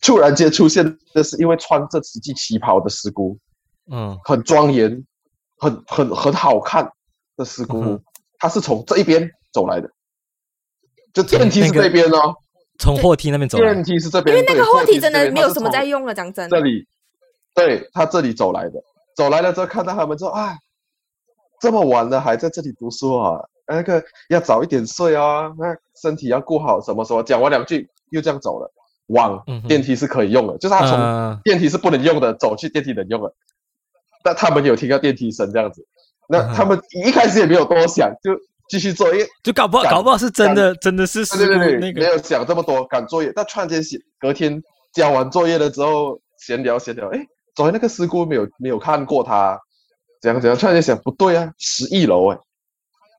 突然间出现的是因为穿着慈济旗袍的师姑，嗯很庄严，很很很好看的师姑，嗯她是从这一边走来的，就电梯是这边哦。从货梯那边走电，梯是这边，因为那个对货梯真的没有什么。在用了，讲真它是。从这里，对他这里走来的，走来了之后看到他们之后啊，这么晚了还在这里读书啊，那个要早一点睡啊，那身体要顾好，什么什么。讲完两句又这样走了，往电梯是可以用的，就是他从嗯电梯是不能用的，走去电梯能用的。但他们有听到电梯声这样子，那他们一开始也没有多想，就继续作业就搞不好搞不好是真的，真的是事故对对对，那个。没有想这么多，赶作业。但突然间写，隔天交完作业了之后，闲聊闲聊，哎，昨天那个师姑没有没有看过他，怎样怎样，突然间想不对啊，十一楼哎，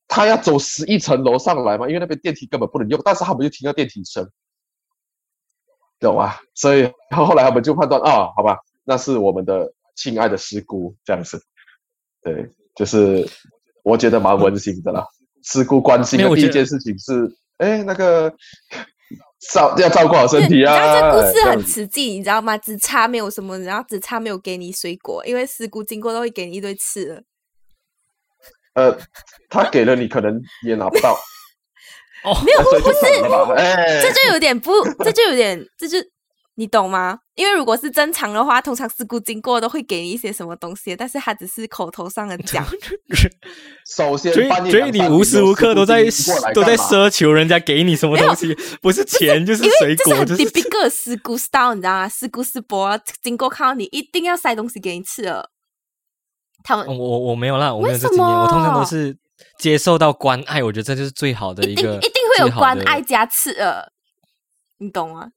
他要走十一层楼上来嘛，因为那边电梯根本不能用，但是他们就听到电梯声，懂吗？所以然后后来他们就判断啊，好吧，那是我们的亲爱的师姑这样子，对，就是我觉得蛮温馨的啦。师姑关心的第一件事情是，哎，那个 照要照顾好身体啊。道这故事很哎这样子刺激，你知道吗？只差没有什么，然后只差没有给你水果，因为师姑经过都会给你一堆吃的。呃，他给了你，可能也拿不到。哦，没有，不不是这就有点不，这就有点，这就你懂吗？因为如果是正常的话，通常事故经过都会给你一些什么东西，但是他只是口头上的讲。首先所以所以你无时无刻都在都在奢求人家给你什么东西，不是钱就是因为水果，这是很就是 typical 的事故 style，你知道吗？事故是播经过看到你，一定要塞东西给你吃了。他们哦我我没有啦，我没有什这经验，我通常都是接受到关爱，我觉得这就是最好的一个，一定会有关爱加刺耳，你懂吗？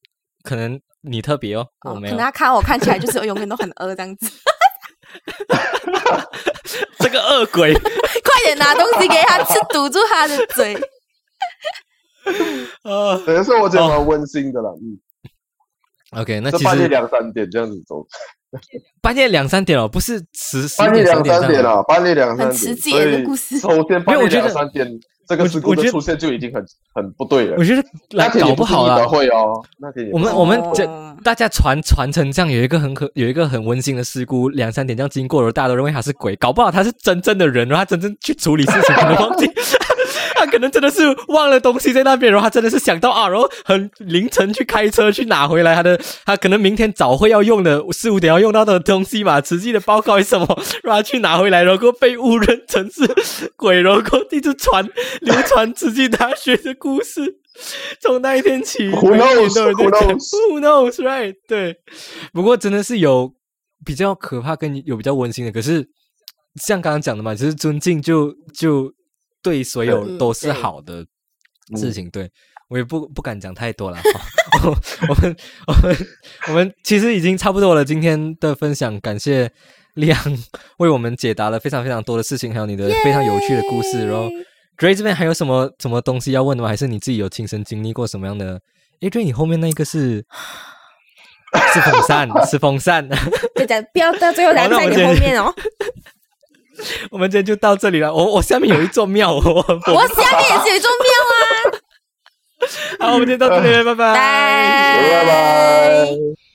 可能你特别哦，我哦，没有可能。他看我看起来就是永远都很饿这样子，这个恶鬼，快点拿东西给他吃，堵住他的嘴。呃等于说我觉得蛮温馨的了。嗯，，OK，那其实半夜两三点这样子走，半夜两三点哦，不是十十半夜两点三点了，半夜两三很点，刺激耶所以故事。首先半夜没有我觉得两三点，这个我事故我觉得的出现就已经很很不对了。我。觉得来那天也搞不好啦。是义德，会哦，那天也不是我们我们哦。这大家传传成这样，有一个很可有一个很温馨的事故，两三点这样经过，了大家都认为他是鬼，搞不好他是真正的人，然后他真正去处理事情，可能忘记，他可能真的是忘了东西在那边，然后他真的是想到啊，然后很凌晨去开车去拿回来他的，他可能明天早会要用的四五点要用到的东西嘛，实际的报告是什么，让他去拿回来，然后被误认成是鬼，然后一直传流传慈济大学的故事。从那一天起 Who knows？Who knows？Who knows? Right？对，不过真的是有比较可怕，跟有比较温馨的。可是像刚刚讲的嘛，就是尊敬就就对所有嗯都是好的事情。对我也不不敢讲太多了。好我们我们我们其实已经差不多了。今天的分享，感谢亮 为我们解答了非常非常多的事情，还有你的非常有趣的故事。然后 Dray 这边还有什么什么东西要问的吗？还是你自己有亲身经历过什么样的？诶 Dray，你后面那个是 是风扇，是风扇。就讲不要到最后讲在你后面哦。我们今天就到这里了。我我下面有一座庙，我下面也是有一座庙啊。好，我们今天到这里了，拜拜。拜拜拜。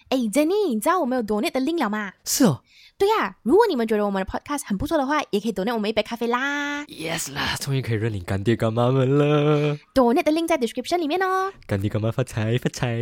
哎，Jenny，你知道我们有 donate 的 link 了吗？是哦对呀、如果你们觉得我们的 podcast 很不错的话，也可以 donate 我们一杯咖啡啦。，yes 啦，终于可以认领干爹干妈们了，donate 的 link 在 description 里面哦。干爹干妈发财发财。